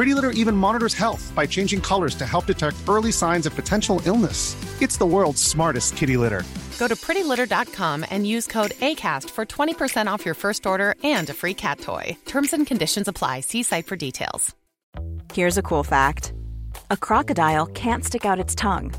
Pretty Litter even monitors health by changing colors to help detect early signs of potential illness. It's the world's smartest kitty litter. Go to prettylitter.com and use code ACAST for 20% off your first order and a free cat toy. Terms and conditions apply. See site for details. Here's a cool fact a crocodile can't stick out its tongue.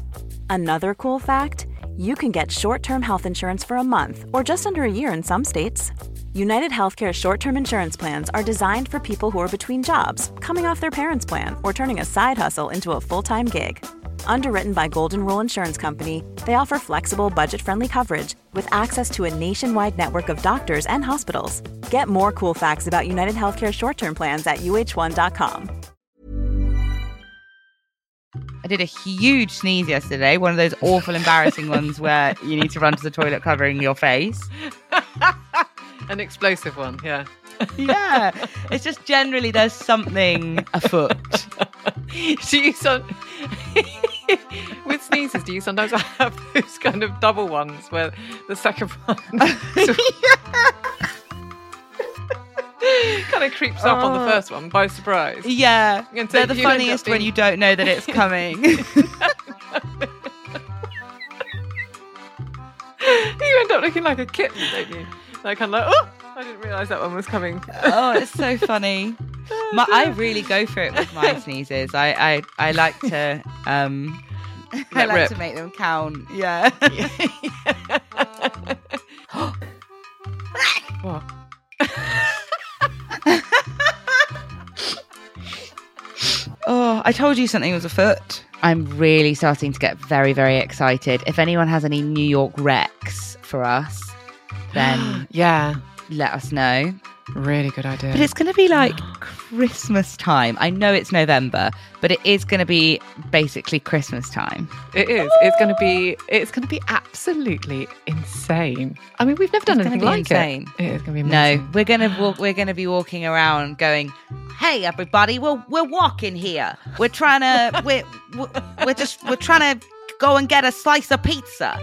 Another cool fact you can get short term health insurance for a month or just under a year in some states. United Healthcare short term insurance plans are designed for people who are between jobs, coming off their parents' plan, or turning a side hustle into a full time gig. Underwritten by Golden Rule Insurance Company, they offer flexible, budget friendly coverage with access to a nationwide network of doctors and hospitals. Get more cool facts about United Healthcare short term plans at uh1.com. I did a huge sneeze yesterday, one of those awful, embarrassing ones where you need to run to the toilet covering your face. An explosive one, yeah. Yeah, it's just generally there's something afoot. do you some with sneezes? Do you sometimes have those kind of double ones where the second one kind of creeps up on the oh. first one by surprise? Yeah, so they're the you end up funniest when you don't know that it's coming. You end up looking like a kitten, don't you? Like kind of like, oh, I didn't realise that one was coming. oh, it's so funny. My, I really go for it with my sneezes. I, I, I like to um I like rip. to make them count. Yeah. What? Oh, I told you something was afoot. I'm really starting to get very, very excited. If anyone has any New York recs for us, then Yeah, let us know. really good idea. But it's going to be like Christmas time. I know it's November, but it is going to be basically Christmas time. It is. It's going to be. It's going to be absolutely insane. I mean, we've never done It's gonna anything be like insane. it. It is going to be No, we're gonna walk. We're gonna be walking around, going, "Hey, everybody, we're we're walking here. We're trying to. We're we're- we're just we're trying to go and get a slice of pizza.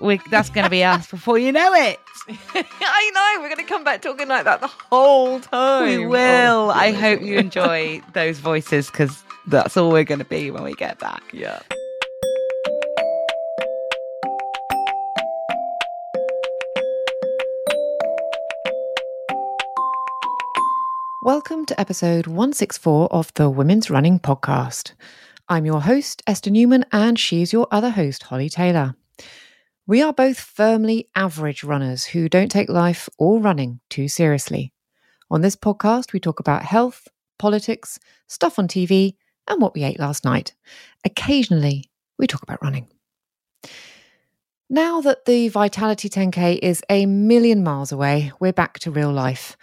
We, that's gonna be us before you know it. I know. We're going to come back talking like that the whole time. We will. Oh, I hope you enjoy those voices because that's all we're gonna be when we get back. Yeah. Welcome to episode 164 of the Women's Running Podcast. I'm your host, Esther Newman, and she's your other host, Holly Taylor. We are both firmly average runners who don't take life or running too seriously. On this podcast, we talk about health, politics, stuff on TV, and what we ate last night. Occasionally, we talk about running. Now that the Vitality 10K is a million miles away, we're back to real life.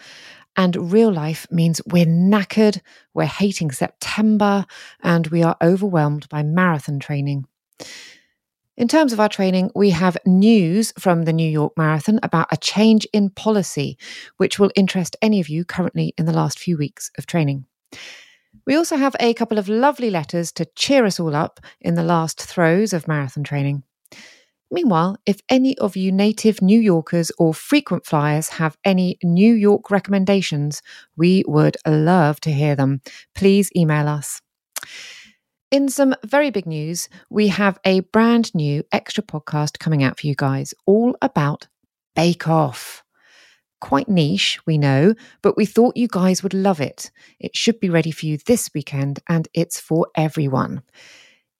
And real life means we're knackered, we're hating September, and we are overwhelmed by marathon training. In terms of our training, we have news from the New York Marathon about a change in policy, which will interest any of you currently in the last few weeks of training. We also have a couple of lovely letters to cheer us all up in the last throes of marathon training. Meanwhile, if any of you native New Yorkers or frequent flyers have any New York recommendations, we would love to hear them. Please email us. In some very big news, we have a brand new extra podcast coming out for you guys, all about Bake Off. quite niche, we know, but we thought you guys would love it. It should be ready for you this weekend, and it's for everyone.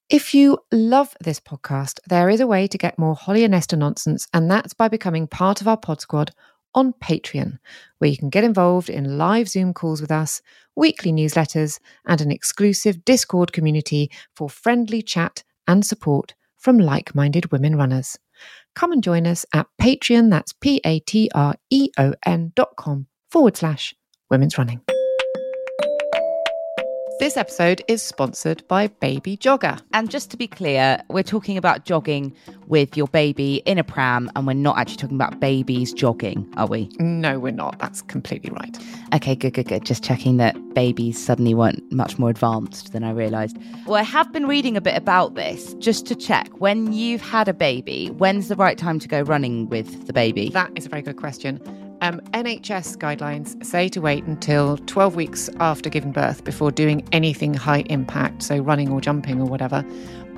If you love this podcast, there is a way to get more Holly and Esther nonsense, and that's by becoming part of our pod squad on Patreon, where you can get involved in live Zoom calls with us, weekly newsletters, and an exclusive Discord community for friendly chat and support from like minded women runners. Come and join us at Patreon, that's P A T R E O N dot com forward slash women's running. This episode is sponsored by Baby Jogger. And just to be clear, we're talking about jogging with your baby in a pram, and we're not actually talking about babies jogging, are we? No, we're not. That's completely right. Okay, good, good, good. Just checking that babies suddenly weren't much more advanced than I realised. Well, I have been reading a bit about this just to check. When you've had a baby, when's the right time to go running with the baby? That is a very good question. Um, NHS guidelines say to wait until 12 weeks after giving birth before doing anything high impact, so running or jumping or whatever.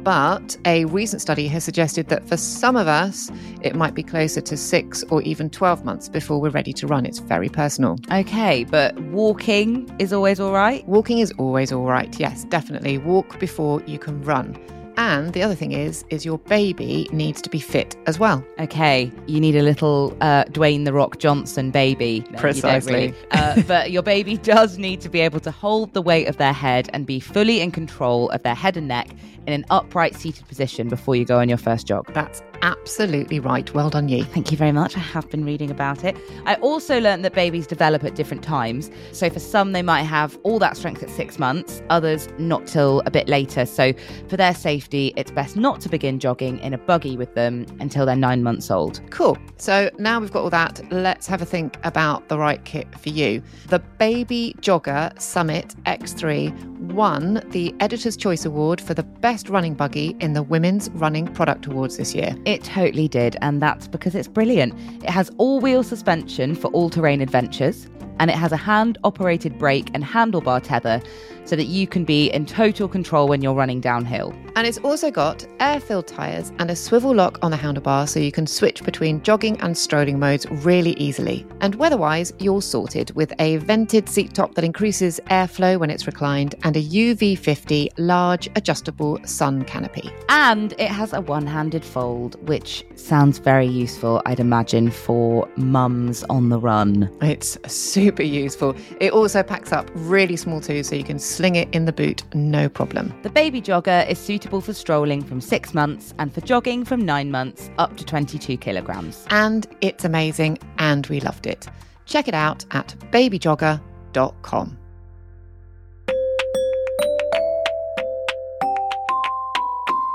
But a recent study has suggested that for some of us, it might be closer to six or even 12 months before we're ready to run. It's very personal. Okay, but walking is always all right? Walking is always all right. Yes, definitely. Walk before you can run. And the other thing is, is your baby needs to be fit as well. Okay, you need a little uh, Dwayne the Rock Johnson baby. No, you Precisely. really. Uh, but your baby does need to be able to hold the weight of their head and be fully in control of their head and neck in an upright seated position before you go on your first jog. That's absolutely right. Well done, you. Thank you very much. I have been reading about it. I also learned that babies develop at different times. So for some, they might have all that strength at six months, others not till a bit later. So for their safety, it's best not to begin jogging in a buggy with them until they're nine months old. Cool. So now we've got all that, let's have a think about the right kit for you. The Baby Jogger Summit X3 won the Editor's Choice Award for the best running buggy in the Women's Running Product Awards this year. It totally did, and that's because it's brilliant. It has all wheel suspension for all terrain adventures, and it has a hand operated brake and handlebar tether so that you can be in total control when you're running downhill. And it's also got air filled tyres and a swivel lock on the handlebar so you can switch between jogging and strolling modes really easily. And weather-wise, you're sorted with a vented seat top that increases airflow when it's reclined and a UV50 large adjustable sun canopy. And it has a one handed fold, which sounds very useful, I'd imagine, for mums on the run. It's super useful. It also packs up really small too so you can sling it in the boot no problem. The baby jogger is suitable for strolling from six months and for jogging from nine months up to 22 kilograms. And it's amazing and we loved it. Check it out at babyjogger.com.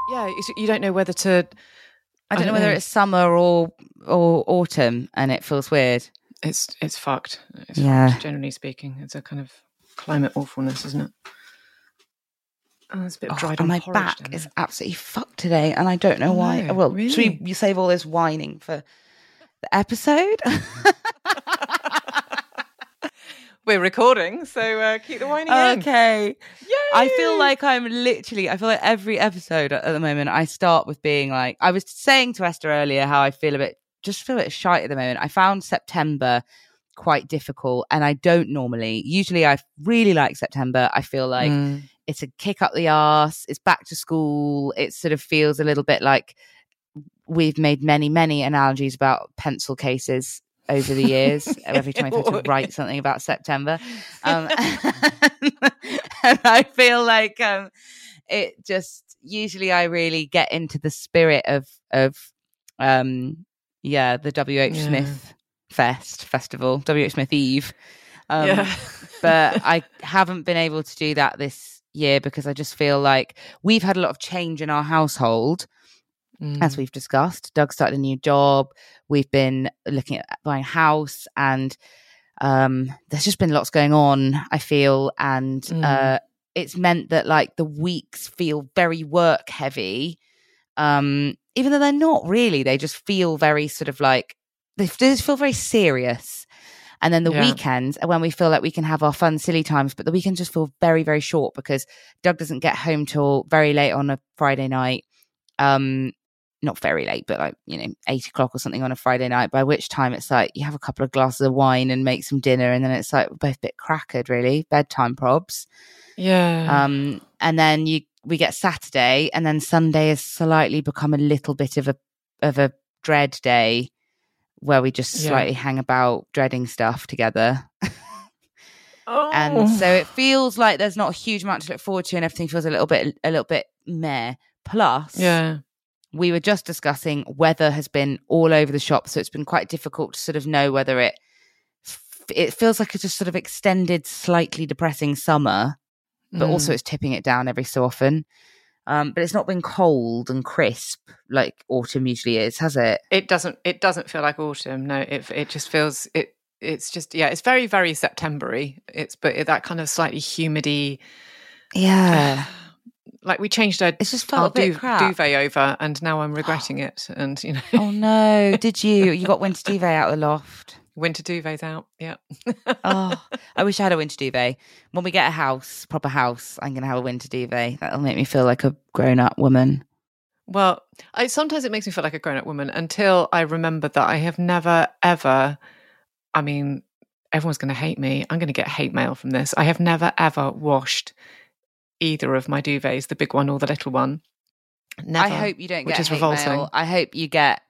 Yeah, you- you don't know whether to. I don't know whether it's summer or or autumn, and it feels weird. It's it's fucked. It's Yeah. fucked, generally speaking. It's a kind of climate awfulness, isn't it? Oh, there's a bit Oh, dried and on my back down is absolutely fucked today, and I don't know Oh, why. no, well, should we you save all this whining for the episode? We're recording, so uh, keep the whining in. okay. I feel like I'm literally, I feel like every episode at, at the moment, I start with being like, I was saying to Esther earlier how I feel a bit, just feel a bit shite at the moment. I found September quite difficult and I don't normally, usually I really like September. I feel like Mm. it's a kick up the arse, it's back to school. It sort of feels a little bit like we've made many, many analogies about pencil cases over the years. every time I have to write something about September. Um, and I feel like um, it just usually I really get into the spirit of of um, yeah the W H Yeah. Smith Fest festival W H Smith Eve. Um, yeah. but I haven't been able to do that this year because I just feel like we've had a lot of change in our household as Mm. we've discussed. Doug started a new job. We've been looking at buying a house, and um, there's just been lots going on. I feel, and Mm. uh, it's meant that like the weeks feel very work heavy, um, even though they're not really. They just feel very sort of like they just feel very serious. And then the Yeah. weekends are when we feel like we can have our fun, silly times, but the weekends just feel very, very short because Doug doesn't get home till very late on a Friday night. Um, not very late, but like, you know, eight o'clock or something on a Friday night, by which time it's like you have a couple of glasses of wine and make some dinner. And then it's like we're both a bit crackered, really. Bedtime probs. Yeah. Um, and then you we get Saturday, and then Sunday has slightly become a little bit of a of a dread day where we just Yeah. slightly hang about dreading stuff together. oh. and so it feels like there's not a huge amount to look forward to and everything feels a little bit a little bit meh plus yeah. we were just discussing weather has been all over the shop so it's been quite difficult to sort of know whether it f- it feels like it's just sort of extended slightly depressing summer but also Mm. it's tipping it down every so often. Um, but it's not been cold and crisp like autumn usually is has it? It doesn't it doesn't feel like autumn no it it just feels it it's just yeah it's very very septembery. It's but it, that kind of slightly humidy yeah. like we changed our, it's just felt a bit du- crap. duvet over and now i'm regretting it and you know. Oh no did you? You got winter duvet out of the loft winter duvets out yeah oh, I wish I had a winter duvet. When we get a house, proper house, I'm gonna have a winter duvet. That'll make me feel like a grown up woman. well I, sometimes it makes me feel like a grown-up woman until i remember that i have never ever i mean everyone's going to hate me i'm going to get hate mail from this i have never ever washed either of my duvets the big one or the little one Never. I hope you don't which get is hate revolting. mail. I hope you get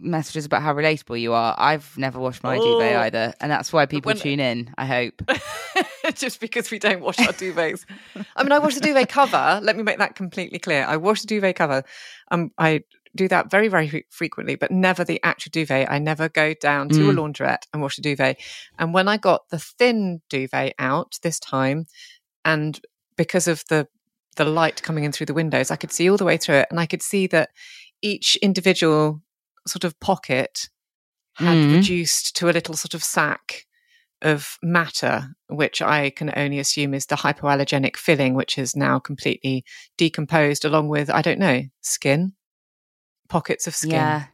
messages about how relatable you are. I've never washed my duvet Oh. either, and that's why people when- tune in. I hope. just because we don't wash our duvets. I mean, I wash the duvet cover. Let me make that completely clear. I wash the duvet cover. Um, I do that very, very frequently, but never the actual duvet. I never go down to a Mm. laundrette and wash the duvet. And when I got the thin duvet out this time, and because of the the light coming in through the windows, I could see all the way through it, and I could see that each individual sort of pocket had Mm. reduced to a little sort of sack of matter, which I can only assume is the hypoallergenic filling, which is now completely decomposed, along with I don't know skin, pockets of skin. Yeah,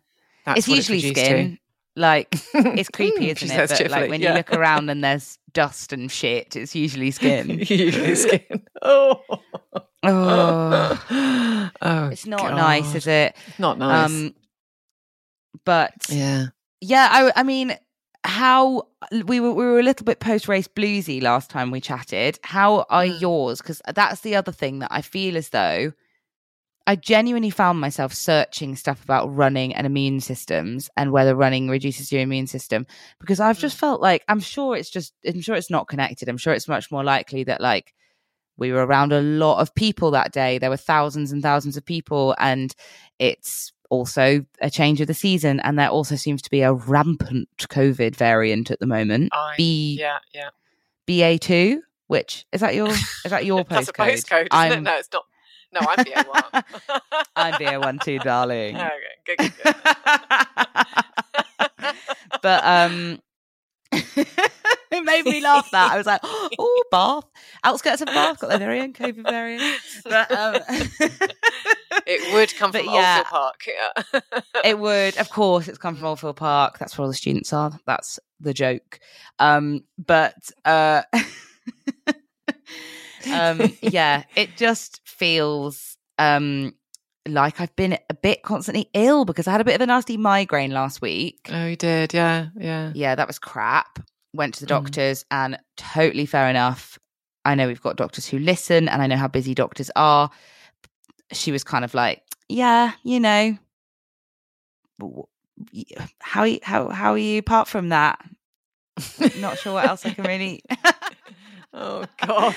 That's it's usually reduced skin. Like it's creepy, isn't it? But like when yeah. you look around and there's dust and shit, it's usually skin. usually skin. Oh, oh, oh, it's not nice, is it? Not nice. Um, but yeah. Yeah, I, I mean, how we were we were a little bit post race bluesy last time we chatted. How are Mm. yours? Because that's the other thing that I feel as though I genuinely found myself searching stuff about running and immune systems and whether running reduces your immune system because I've just felt like I'm sure it's just I'm sure it's not connected. I'm sure it's much more likely that like we were around a lot of people that day. There were thousands and thousands of people, and it's also a change of the season. And there also seems to be a rampant COVID variant at the moment. I- B Yeah, yeah. BA two, which is that your is that your That's a postcode? postcode, isn't I'm it? No, it's not. No, I'm BA1. I'm BA one too, darling. okay, good, good, good. but um it made me laugh that I was like, oh, Bath, outskirts of Bath got their very own COVID variant. But um, it would come from yeah. Oldfield Park. Yeah. it would, of course, it's come from Oldfield Park. That's where all the students are. That's the joke. Um, but uh, um, yeah, it just feels um like I've been a bit constantly ill because I had a bit of a nasty migraine last week. oh, you did. Yeah, yeah. yeah, that was crap. Went to the Mm. doctors and totally fair enough. I know we've got doctors who listen and I know how busy doctors are. She was kind of like, yeah, you know, how how how are you apart from that? Not sure what else I can really. Oh God.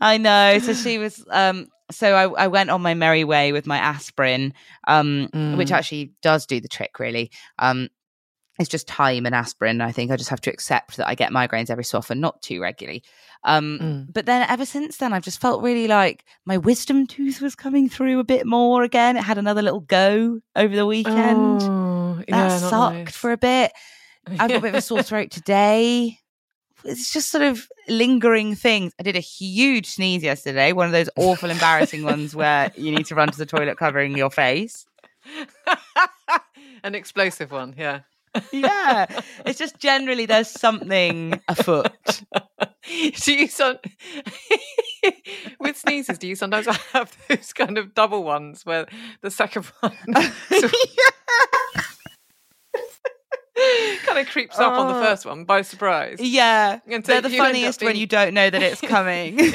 I know. So she was. Um. So I I went on my merry way with my aspirin. Um. Which Mm. actually does do the trick. Really. Um. It's just time and aspirin. I think I just have to accept that I get migraines every so often, not too regularly. Um. Mm. But then ever since then, I've just felt really like my wisdom tooth was coming through a bit more again. It had another little go over the weekend. Oh, that yeah, sucked nice. for a bit. I've got a bit of a sore throat today. It's just sort of lingering things. I did a huge sneeze yesterday, one of those awful, embarrassing ones where you need to run to the toilet covering your face. An explosive one. Yeah. Yeah, it's just generally there's something afoot. Do you sound? with sneezes, do you sometimes have those kind of double ones where the second one kind of creeps up on the Oh. first one by surprise? Yeah, so they're the you end up funniest when you don't know that it's coming. you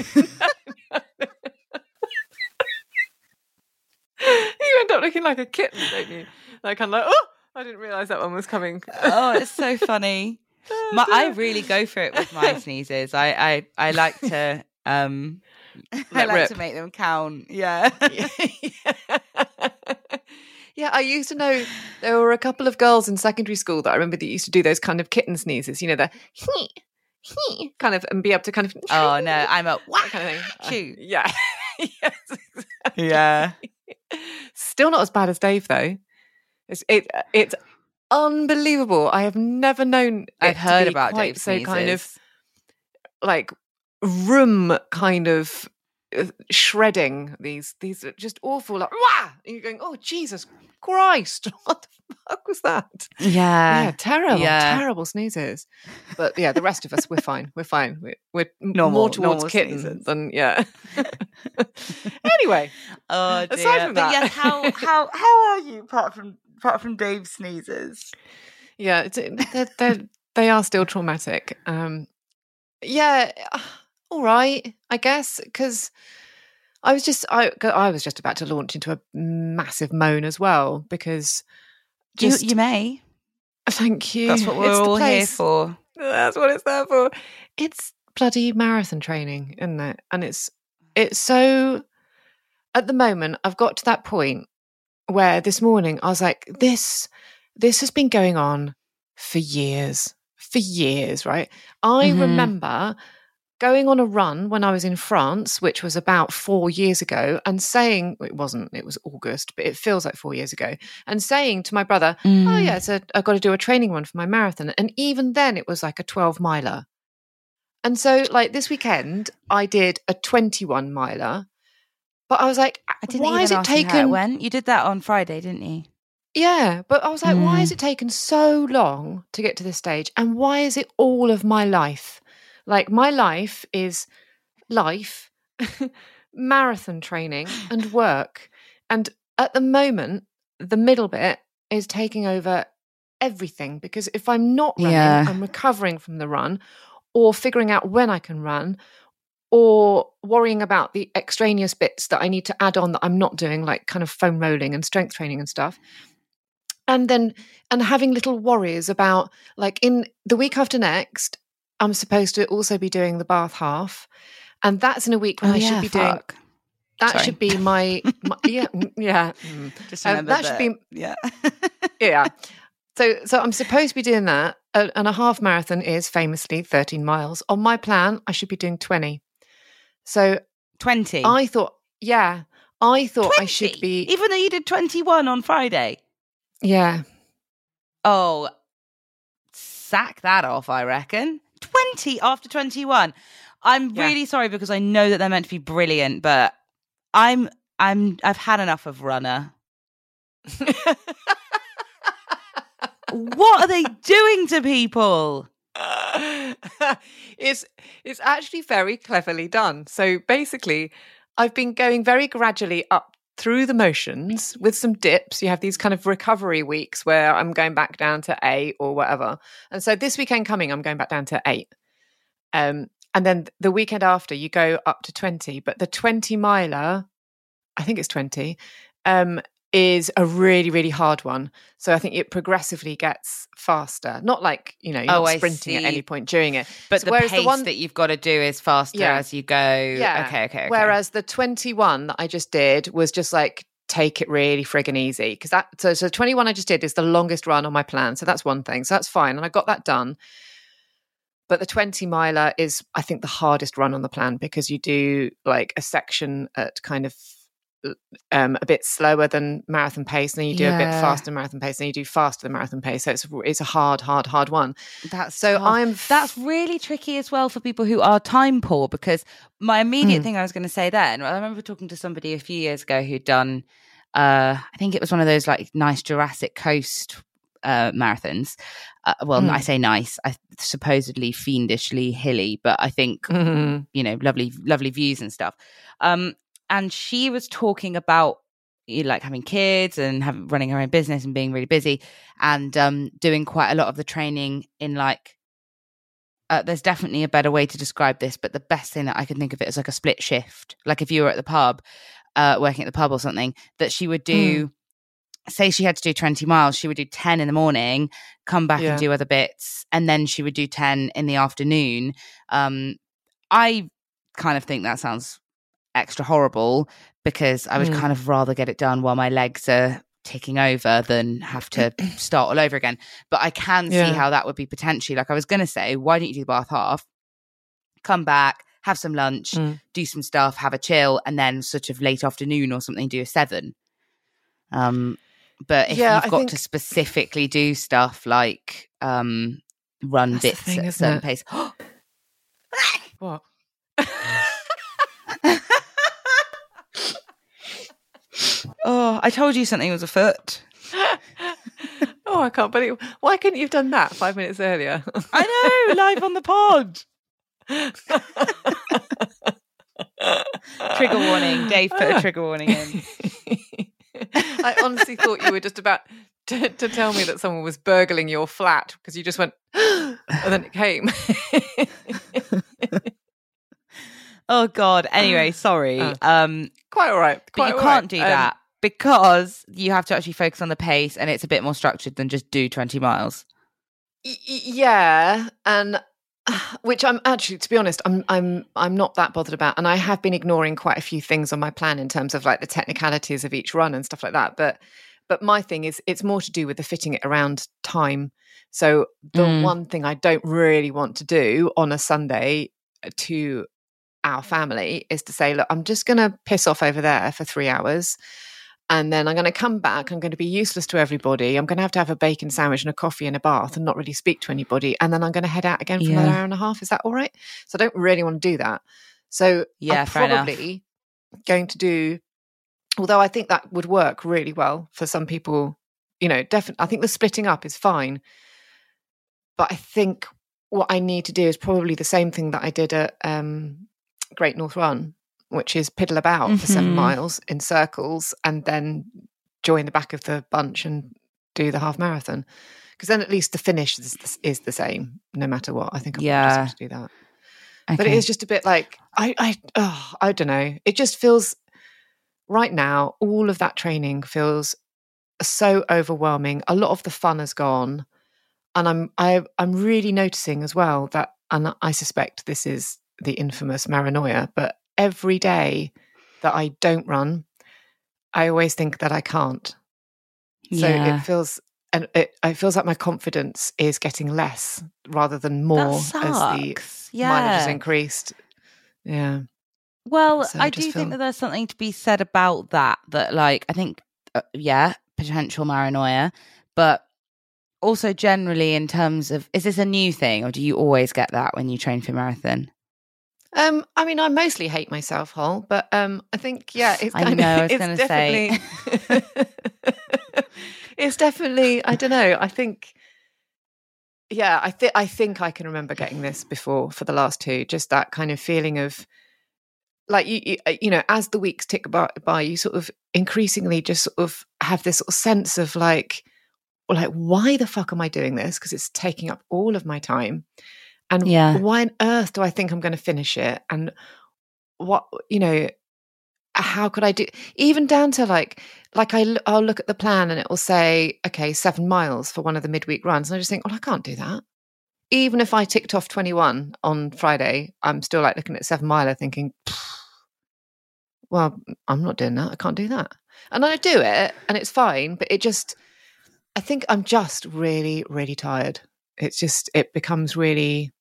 end up looking like a kitten, don't you? Like kind of like, oh, I didn't realise that one was coming. oh, it's so funny. My, I really go for it with my sneezes. I, I, I like to um I like rip. to make them count. Yeah. yeah, I used to know there were a couple of girls in secondary school that I remember that used to do those kind of kitten sneezes, you know, the kind of and be able to kind of oh no, I'm a kind of thing. Yeah. yes. exactly. Yeah. Still not as bad as Dave though. It's it it's unbelievable. I have never known. I've heard about quite Dave so kind of like room kind of uh, shredding these these are just awful like Wah! And you're going oh Jesus Christ what the fuck was that Yeah. yeah terrible yeah. terrible sneezes but yeah the rest of us we're fine we're fine we're, we're Normal- more towards normal kitten sneezes. than yeah anyway Oh dear. Aside from but that- yes, how how how are you apart from apart from Dave sneezes? yeah they're, they're, they are still traumatic um yeah all right i guess because i was just I, I was just about to launch into a massive moan as well because You, just you may. thank you That's what we're It's all here for. that's what it's there for it's bloody marathon training isn't it and it's it's so at the moment i've got to that point where this morning i was like this this has been going on for years for years right i Mhm. remember going on a run when i was in france which was about 4 years ago and saying it wasn't it was august but it feels like 4 years ago and saying to my brother oh Mm. yeah so i've got to do a training run for my marathon and even then it was like a 12 miler and so like this weekend i did a 21 miler but i was like I didn't why is it ask you how taken went. You did that on Friday, didn't you? yeah but i was like why Mm. has it taken so long to get to this stage and why is it all of my life like my life is life marathon training and work and at the moment the middle bit is taking over everything because if i'm not running Yeah. i'm recovering from the run or figuring out when i can run or worrying about the extraneous bits that i need to add on that i'm not doing like kind of foam rolling and strength training and stuff. And then and having little worries about like in the week after next i'm supposed to also be doing the bath half. And that's in a week when i should be doing Oh, that Sorry. should be my, my yeah mm, yeah. Mm. Just Um, remember that should be- yeah. yeah. So so i'm supposed to be doing that uh, and a half marathon is famously 13 miles. On my plan i should be doing 20 so Twenty. i thought yeah i thought i should be even though you did twenty-one on Friday. yeah Oh, sack that off, I reckon. 20 after 21. I'm Yeah. really sorry because I know that they're meant to be brilliant, but I'm I'm I've had enough of runner. What are they doing to people? it's it's actually very cleverly done. So basically, I've been going very gradually up through the motions with some dips. You have these kind of recovery weeks where I'm going back down to eight or whatever. And so this weekend coming, I'm going back down to eight. Um, and then the weekend after, you go up to 20. But the 20 miler, I think it's 20, um, is a really, really hard one. So I think it progressively gets faster. Not like, you know, you're Oh, not sprinting at any point during it. But So the pace one- that you've got to do is faster Yeah. as you go. Yeah. Okay, okay, okay. Whereas the 21 that I just did was just like take it really friggin' easy because that so so 21 I just did is the longest run on my plan. So that's one thing. So that's fine and I got that done. But the 20 miler is I think the hardest run on the plan because you do like a section at kind of um, a bit slower than marathon pace, and then you do a bit Yeah. faster marathon pace, and then you do faster than marathon pace. So it's it's a hard, hard, hard one. That's So. I'm That's really tricky as well for people who are time poor because my immediate Mm. thing I was going to say then, I remember talking to somebody a few years ago who'd done, uh, I think it was one of those like nice Jurassic Coast uh, marathons. Uh, well, Mm. I say nice, I supposedly fiendishly hilly, but I think Mhm. you know, lovely, lovely views and stuff. Um, and she was talking about you know, like having kids and having running her own business and being really busy and um doing quite a lot of the training in like uh, there's definitely a better way to describe this, but the best thing that I can think of it is like a split shift. Like if you were at the pub, uh, working at the pub or something, that she would do. Say she had to do 20 miles, she would do 10 in the morning, come back Yeah. and do other bits, and then she would do 10 in the afternoon. Um, I kind of think that sounds extra horrible because I would Mm. kind of rather get it done while my legs are ticking over than have to start all over again. But I can see Yeah. how that would be potentially like I was going to say, why don't you do the bath half, come back, have some lunch, Mm. do some stuff, have a chill, and then sort of late afternoon or something, do a seven. Um, but if Yeah, you've I got think- to specifically do stuff like um, run That's bits thing, at a certain it? pace, What? oh, I told you something was afoot. oh, I can't believe. Why couldn't you have done that five minutes earlier? I know, live on the pod. Trigger warning. Dave put a ah. trigger warning in. I honestly thought you were just about to, to tell me that someone was burgling your flat because you just went, and then it came. Oh God. Anyway, sorry. Oh. Um, Quite all right. but you can't right. do Um, that because you have to actually focus on the pace, and it's a bit more structured than just do twenty miles. Y- yeah and which i'm actually to be honest i'm i'm i'm not that bothered about and i have been ignoring quite a few things on my plan in terms of like the technicalities of each run and stuff like that but but my thing is it's more to do with the fitting it around time so the Mm. one thing i don't really want to do on a sunday to our family is to say look i'm just going to piss off over there for 3 hours and then I'm going to come back. I'm going to be useless to everybody. I'm going to have to have a bacon sandwich and a coffee and a bath and not really speak to anybody. And then I'm going to head out again for another hour and a half. Is that all right? So I don't really want to do that. So Yeah, I'm probably going to do, although I think that would work really well for some people, you know, definitely, I think the splitting up is fine. But I think what I need to do is probably the same thing that I did at um, Great North Run, which is piddle about for seven Mhm. miles in circles and then join the back of the bunch and do the half marathon. Because then at least the finish is, is the same, no matter what. I think I'm Yeah. just to do that. But it is just a bit like I I oh, I don't know. It just feels right now. All of that training feels so overwhelming. A lot of the fun has gone, and I'm I I'm really noticing as well that, and I suspect this is the infamous paranoia. But every day that I don't run, I always think that I can't. So yeah. it feels. And it, it feels like my confidence is getting less rather than more as the sucks. mileage has increased. Yeah. Well, So I I do just think that there's something to be said about that. That, like, I think, uh, yeah, potential paranoia, but also generally in terms of, is this a new thing, or do you always get that when you train for marathon? Um, I mean, I mostly hate myself, Hol, but um, I think yeah, it's I kind know, I was it's gonna say. definitely it's definitely I don't know. I think yeah, I think I think I can remember getting this before for the last two. Just that kind of feeling of like you you, uh, you know, as the weeks tick by, by, you sort of increasingly just sort of have this sort of sense of like, well, like why the fuck am I doing this? Because it's taking up all of my time, and Yeah. why on earth do I think I'm going to finish it? And what you know, how could I do? Even down to like, like I'll look at the plan and it will say, okay, seven miles for one of the midweek runs, and I just think, well, I can't do that. Even if I ticked off 21 on Friday, I'm still like looking at seven miler thinking, well, I'm not doing that. I can't do that. And I do it and it's fine, but it just, I think I'm just really, really tired. It's just, it becomes really,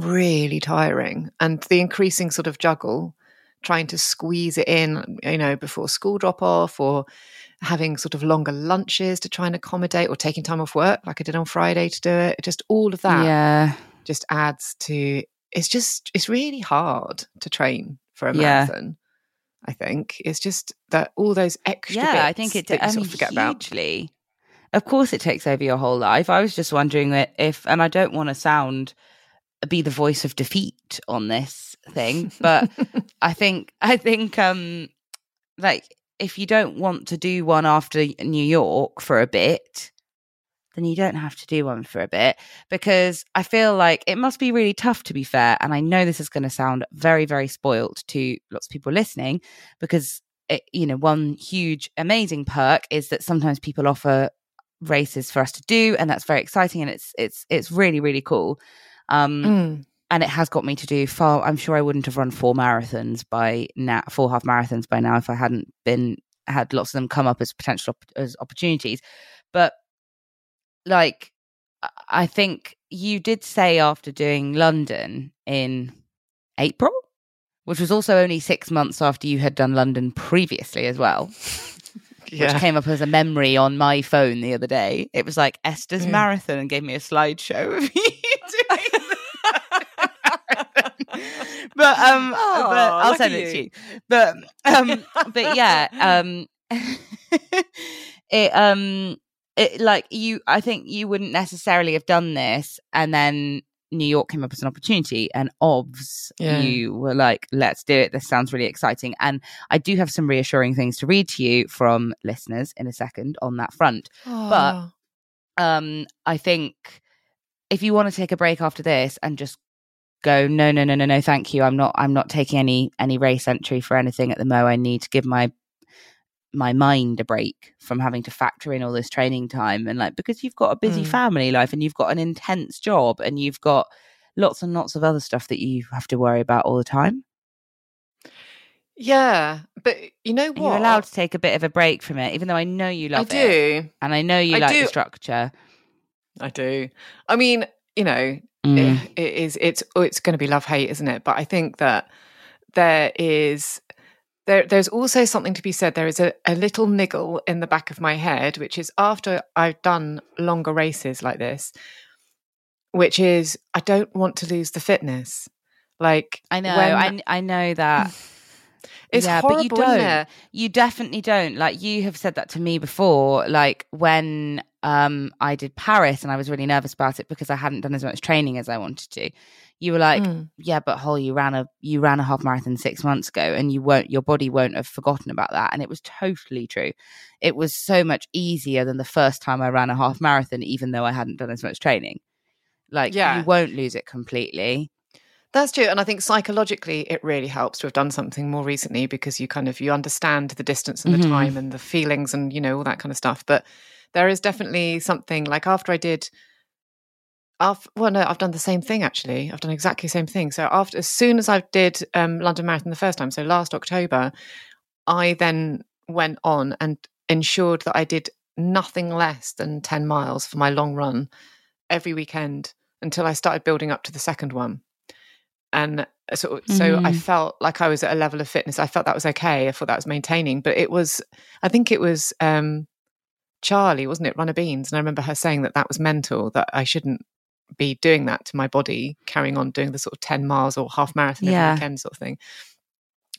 really tiring. And the increasing sort of juggle, trying to squeeze it in, you know, before school drop off or having sort of longer lunches to try and accommodate or taking time off work like I did on Friday to do it. Just all of that Yeah. just adds to it's just it's really hard to train for a Yeah. marathon. I think it's just that all those extra Yeah, I think it. that you I mean, forget about. of course it takes over your whole life. I was just wondering if, and I don't want to sound be the voice of defeat on this thing, but I think I think um like if you don't want to do one after New York for a bit, then you don't have to do one for a bit because I feel like it must be really tough to be fair. And I know this is going to sound very, very spoilt to lots of people listening because, it, you know, one huge, amazing perk is that sometimes people offer races for us to do and that's very exciting and it's it's it's really really cool um mm. and it has got me to do far i'm sure i wouldn't have run four marathons by now four half marathons by now if i hadn't been had lots of them come up as potential op- as opportunities but like I think you did say after doing London in April, which was also only six months after you had done London previously as well. yeah. Which came up as a memory on my phone the other day. It was like Esther's yeah. marathon and gave me a slideshow of you doing but um oh, but I'll send it to you. But um but yeah, um it um it, like you, I think you wouldn't necessarily have done this, and then New York came up as an opportunity, and OBS, yeah. you were like, let's do it. This sounds really exciting. And I do have some reassuring things to read to you from listeners in a second on that front. Oh. But um, I think if you want to take a break after this and just go, no, no, no, no, no, thank you. I'm not, I'm not taking any any race entry for anything at the mo. I need to give my my mind a break from having to factor in all this training time and like because you've got a busy mm. family life and you've got an intense job and you've got lots and lots of other stuff that you have to worry about all the time yeah but you know what you're allowed to take a bit of a break from it even though i know you love I do. it and i know you I like do. the structure i do i mean you know mm. it, it is it's oh, it's going to be love hate isn't it but i think that there is there, there's also something to be said. There is a, a little niggle in the back of my head, which is after I've done longer races like this, which is I don't want to lose the fitness. Like I know, when, I I know that. It's yeah, horrible, but you don't. You definitely don't. Like you have said that to me before. Like when um I did Paris and I was really nervous about it because I hadn't done as much training as I wanted to you were like, mm. yeah, but Hol, you ran a you ran a half marathon six months ago, and you won't your body won't have forgotten about that. And it was totally true. It was so much easier than the first time I ran a half marathon, even though I hadn't done as much training. Like, yeah. you won't lose it completely. That's true, and I think psychologically it really helps to have done something more recently because you kind of you understand the distance and the mm-hmm. time and the feelings and you know all that kind of stuff. But there is definitely something like after I did I've, well, no, I've done the same thing actually. I've done exactly the same thing. So after, as soon as I did um, London Marathon the first time, so last October, I then went on and ensured that I did nothing less than ten miles for my long run every weekend until I started building up to the second one. And so, so mm. I felt like I was at a level of fitness. I felt that was okay. I thought that was maintaining, but it was, I think it was um, Charlie, wasn't it? Runner Beans. And I remember her saying that that was mental, that I shouldn't be doing that to my body, carrying on doing the sort of 10 miles or half marathon yeah. every weekend sort of thing.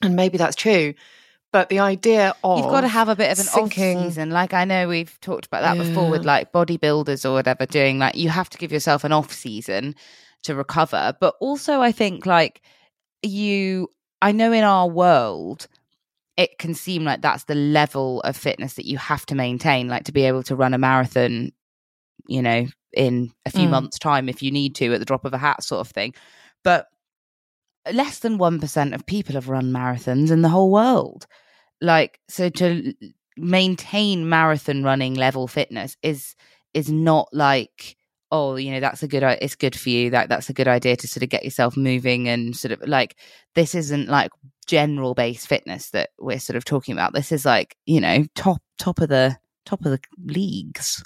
And maybe that's true. But the idea of you've got to have a bit of an sinking, off season. Like I know we've talked about that yeah. before with like bodybuilders or whatever doing like you have to give yourself an off season to recover. But also I think like you I know in our world it can seem like that's the level of fitness that you have to maintain, like to be able to run a marathon, you know, in a few mm. months' time if you need to at the drop of a hat, sort of thing. But less than 1% of people have run marathons in the whole world. Like, so to maintain marathon running level fitness is is not like oh you know that's a good uh, it's good for you that that's a good idea to sort of get yourself moving and sort of like this isn't like general base fitness that we're sort of talking about this is like you know top top of the top of the leagues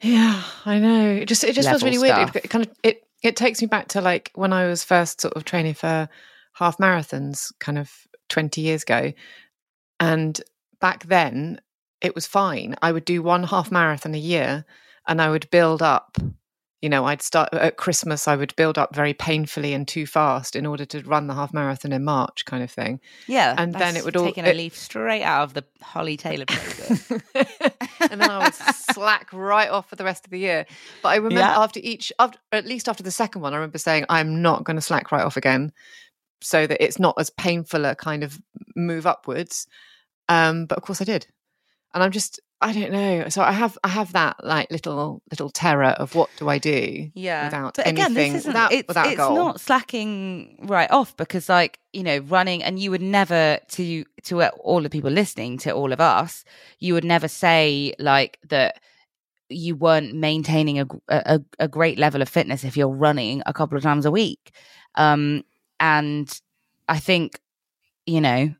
yeah, I know. It just it just feels really stuff. weird. It, it, kind of it it takes me back to like when I was first sort of training for half marathons, kind of twenty years ago, and back then it was fine. I would do one half marathon a year, and I would build up you know, I'd start at Christmas, I would build up very painfully and too fast in order to run the half marathon in March, kind of thing. Yeah, and then it would all taking a leaf straight out of the Holly Taylor playbook. and then I would slack right off for the rest of the year. But I remember Yeah. after each, after, at least after the second one, I remember saying, I'm not going to slack right off again so that it's not as painful a kind of move upwards. Um, but of course I did. And I'm just, I don't know. So I have, I have that like little, little terror of what do I do yeah. without but again anything, this isn't without, it's, without it's not slacking right off because like you know running and you would never to to all the people listening to all of us you would never say like that you weren't maintaining a, a a great level of fitness if you're running a couple of times a week. Um and i think you know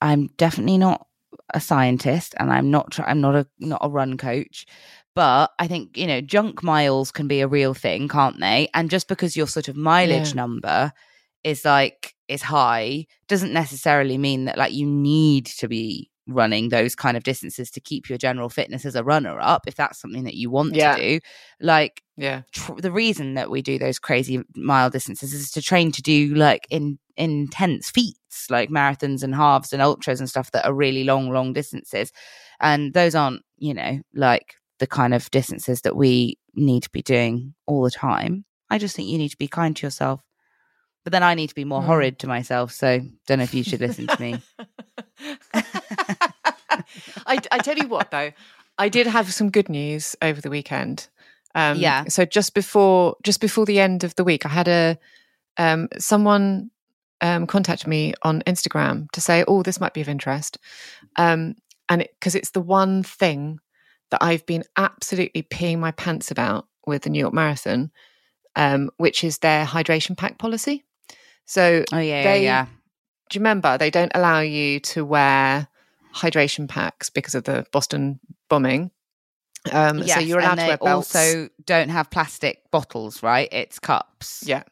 i'm definitely not a scientist and i'm not i'm not a not a run coach but i think you know junk miles can be a real thing can't they and just because your sort of mileage Yeah. number is like is high doesn't necessarily mean that like you need to be running those kind of distances to keep your general fitness as a runner up if that's something that you want Yeah. to do like yeah. tr- the reason that we do those crazy mile distances is to train to do like in intense feats like marathons and halves and ultras and stuff that are really long long distances and those aren't you know like the kind of distances that we need to be doing all the time i just think you need to be kind to yourself but then i need to be more Mm. horrid to myself so don't know if you should listen to me I, I tell you what, though, I did have some good news over the weekend. Um, Yeah. So just before just before the end of the week, I had a um, someone um, contacted me on Instagram to say, "Oh, this might be of interest," um, and because it's the one thing that I've been absolutely peeing my pants about with the New York Marathon, um, which is their hydration pack policy. So oh yeah They- yeah, yeah do you remember they don't allow you to wear hydration packs because of the Boston bombing? Um, so you're allowed to wear belts. also don't have plastic bottles right it's cups yeah,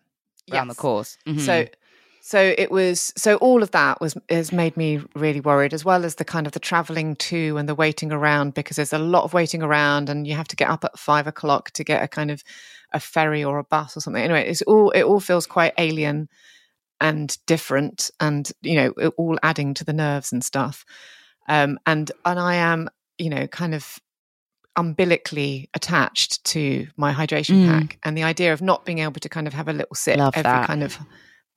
around the Yes. course Mhm. So, so it was. So all of that was has made me really worried, as well as the kind of the traveling to and the waiting around because there's a lot of waiting around, and you have to get up at five o'clock to get a kind of a ferry or a bus or something. Anyway, it's all it all feels quite alien and different, and you know, all adding to the nerves and stuff. Um, and and I am, you know, kind of umbilically attached to my hydration Mm. pack and the idea of not being able to kind of have a little sip Love every that. kind of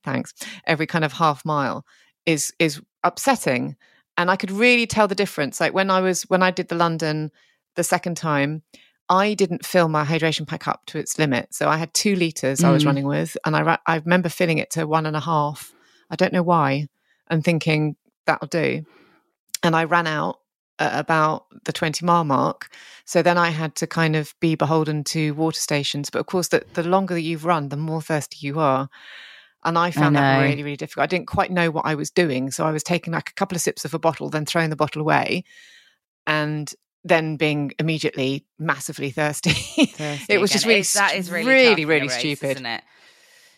thanks every kind of half mile is is upsetting and i could really tell the difference like when i was when i did the london the second time i didn't fill my hydration pack up to its limit so i had two liters i was Mm. running with and i ra- i remember filling it to one and a half i don't know why and thinking that'll do and i ran out at about the 20 mile mark so then I had to kind of be beholden to water stations. But of course, the, the longer that you've run, the more thirsty you are. And I found that really, really difficult. I didn't quite know what I was doing. So I was taking like a couple of sips of a bottle, then throwing the bottle away, and then being immediately massively thirsty. Thirsty it was again. just really, It's- that is really, really, tough in a really race, stupid. isn't it?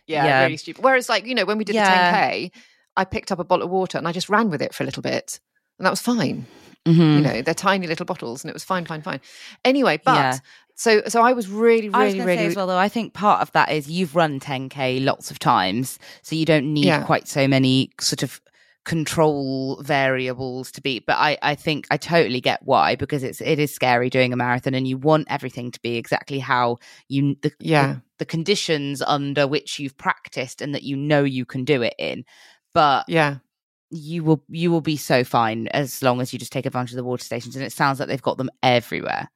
yeah, Yeah. really stupid. Whereas, like, you know, when we did Yeah. the 10K, I picked up a bottle of water and I just ran with it for a little bit. And that was fine Mhm. you know they're tiny little bottles and it was fine fine fine anyway but Yeah. so so i was really I was really say really as well, though, I think part of that is you've run 10k lots of times, so you don't need Yeah. quite so many sort of control variables to beat. But I, I think I totally get why because it's it is scary doing a marathon, and you want everything to be exactly how you the, Yeah. the, the conditions under which you've practiced and that you know you can do it in. But yeah you will you will be so fine as long as you just take advantage of the water stations, and it sounds like they've got them everywhere.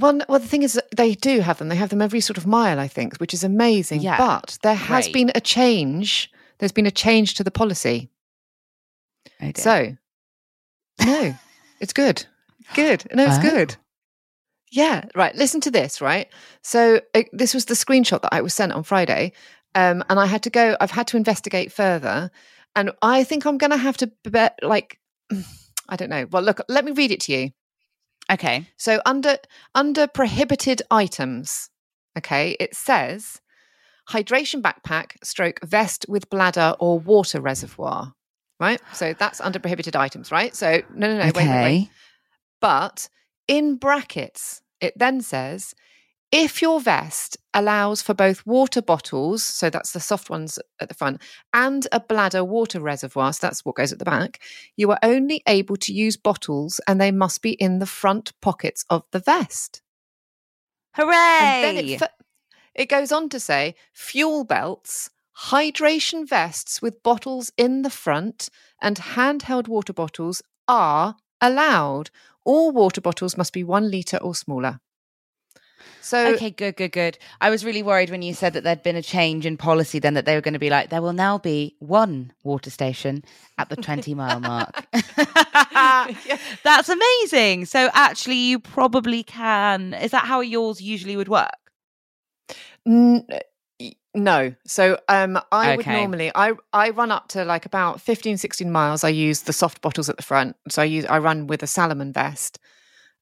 well, well the thing is they do have them they have them every sort of mile i think which is amazing Yeah. but there has Great. been a change there's been a change to the policy Oh so no it's good good no it's Oh. good yeah right listen to this right so uh, this was the screenshot that i was sent on friday um, and i had to go i've had to investigate further and i think i'm going to have to bet like i don't know well look let me read it to you okay, so under under prohibited items, okay, it says hydration backpack, stroke vest with bladder or water reservoir. Right? So that's under prohibited items, right? So no no no, wait, wait, wait. okay. But in brackets, it then says if your vest allows for both water bottles, so that's the soft ones at the front, and a bladder water reservoir, so that's what goes at the back, you are only able to use bottles and they must be in the front pockets of the vest. Hooray! And then it, f- it goes on to say fuel belts, hydration vests with bottles in the front, and handheld water bottles are allowed. All water bottles must be one litre or smaller. So okay, good, good, good. I was really worried when you said that there'd been a change in policy, then that they were going to be like, there will now be one water station at the 20 mile mark. That's amazing. So actually, you probably can. Is that how yours usually would work? N- no. So um I would normally I I run up to like about 15 16 miles I use the soft bottles at the front. So I use I run with a Salomon vest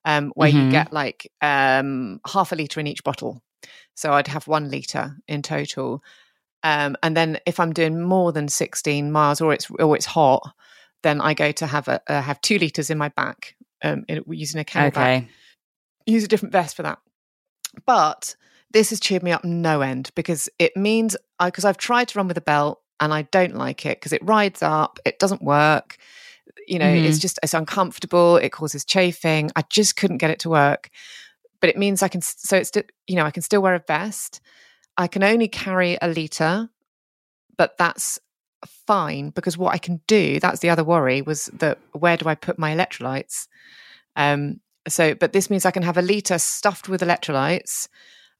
um where you Mhm. get like um half a liter in each bottle. So I'd have 1 liter in total. Um and then if I'm doing more than 16 miles or it's or it's hot then I go to have a uh, have 2 liters in my back um in, using a CamelBak Okay. use a different vest for that. But this has cheered me up no end because it means because I've tried to run with a belt and I don't like it because it rides up, it doesn't work. You know, it's just it's uncomfortable. It causes chafing. I just couldn't get it to work. But it means I can so it's you know I can still wear a vest. I can only carry a liter, but that's fine because what I can do that's the other worry was that where do I put my electrolytes? Um, so, but this means I can have a liter stuffed with electrolytes,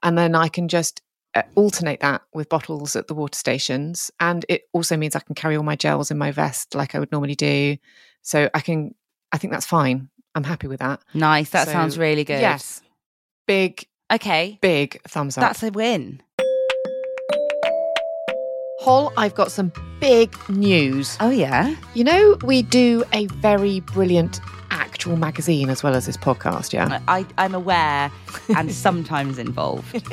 and then I can just Uh, alternate that with bottles at the water stations. And it also means I can carry all my gels in my vest like I would normally do. So I can, I think that's fine. I'm happy with that. Nice. That So, sounds really good. Yes. Big, Okay. big thumbs up. That's a win. Hol, I've got some big news. Oh, yeah. You know, we do a very brilliant actual magazine as well as this podcast, yeah? I, I'm aware and sometimes involved.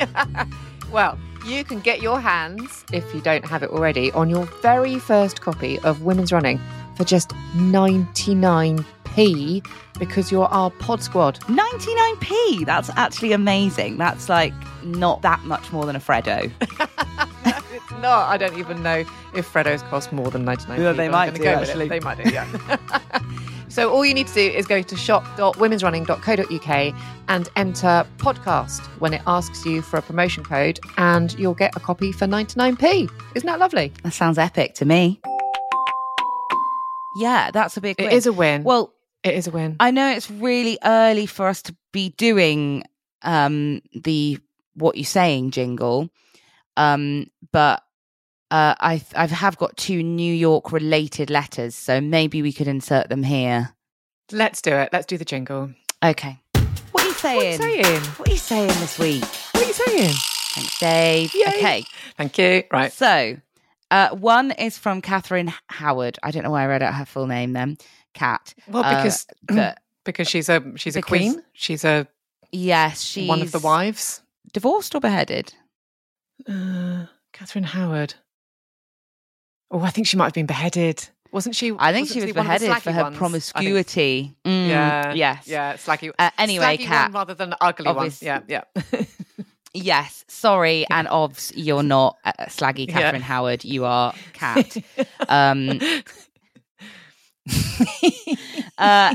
Well, you can get your hands, if you don't have it already, on your very first copy of Women's Running for just 99p because you're our pod squad. 99p. That's actually amazing. That's like not that much more than a Freddo. it's not. I don't even know if Freddos cost more than 99p. Yeah, they might do, go actually. They might do, yeah. so all you need to do is go to shop.womensrunning.co.uk and enter podcast when it asks you for a promotion code and you'll get a copy for 99p. Isn't that lovely? That sounds epic to me. Yeah, that's a big It win. is a win. Well, it is a win. I know it's really early for us to be doing um the what you're saying jingle. Um but uh I I have got two New York related letters, so maybe we could insert them here. Let's do it. Let's do the jingle. Okay. What are you saying? What are you saying? What are you saying this week? What are you saying? Thanks, Dave. Yay. Okay. Thank you. Right. So, uh, one is from Catherine Howard. I don't know why I read out her full name then. Cat. Well, Uh, because because she's a she's a queen. She's a yes, she's one of the wives. divorced or beheaded. Uh, Catherine Howard. Oh, I think she might have been beheaded. Wasn't she? I think she was one of the beheaded for her ones? Promiscuity. Mm, Yeah. Yes. Yeah. Slaggy. Uh, anyway, slaggy Cat. one rather than ugly Obvious- one. Yeah. Yeah. Yes. Sorry, and obs, you're not uh, slaggy Yeah. Catherine Howard. You are cat. um, uh,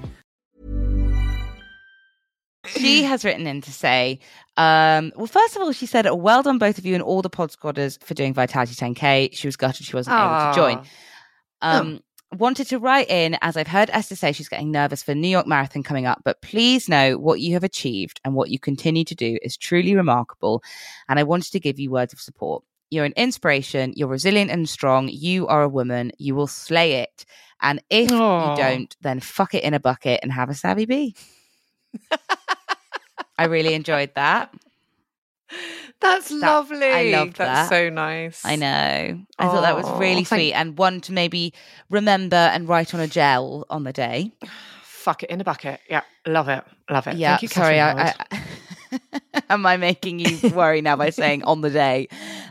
she has written in to say, um, well, first of all, she said, well done, both of you and all the pod squadders for doing Vitality 10K. She was gutted she wasn't able to join. Aw. Um, Wanted to write in, as I've heard Esther say, she's getting nervous for New York Marathon coming up, but please know what you have achieved and what you continue to do is truly remarkable. And I wanted to give you words of support. You're an inspiration. You're resilient and strong. You are a woman. You will slay it. And if Aw. you don't, then fuck it in a bucket and have a savvy b. I really enjoyed that. That's lovely. I That's that. so nice. I know. I thought that was really thank- sweet and one to maybe remember and write on a gel on the day. Fuck it in a bucket. Yeah, love it. Love it. Yeah, Thank you, sorry. I, I, am I making you worry now by saying on the day?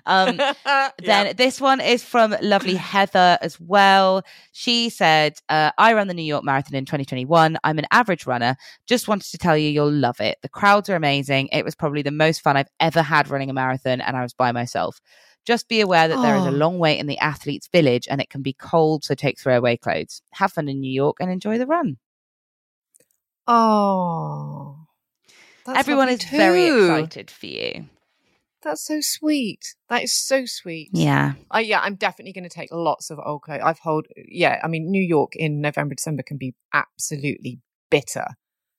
Um, then this one is from lovely Heather as well. She said, uh, I ran the New York Marathon in 2021. I'm an average runner. Just wanted to tell you you'll love it. The crowds are amazing. It was probably the most fun I've ever had running a marathon, and I was by myself. Just be aware that there is a Oh. long wait in the athletes' village and it can be cold, so take throwaway clothes. Have fun in New York and enjoy the run. Oh. That's Everyone is very excited for you. That's so sweet. That is so sweet. Yeah. I yeah, I'm definitely going to take lots of old clothes. I've hold yeah. I mean, New York in November, December can be absolutely bitter.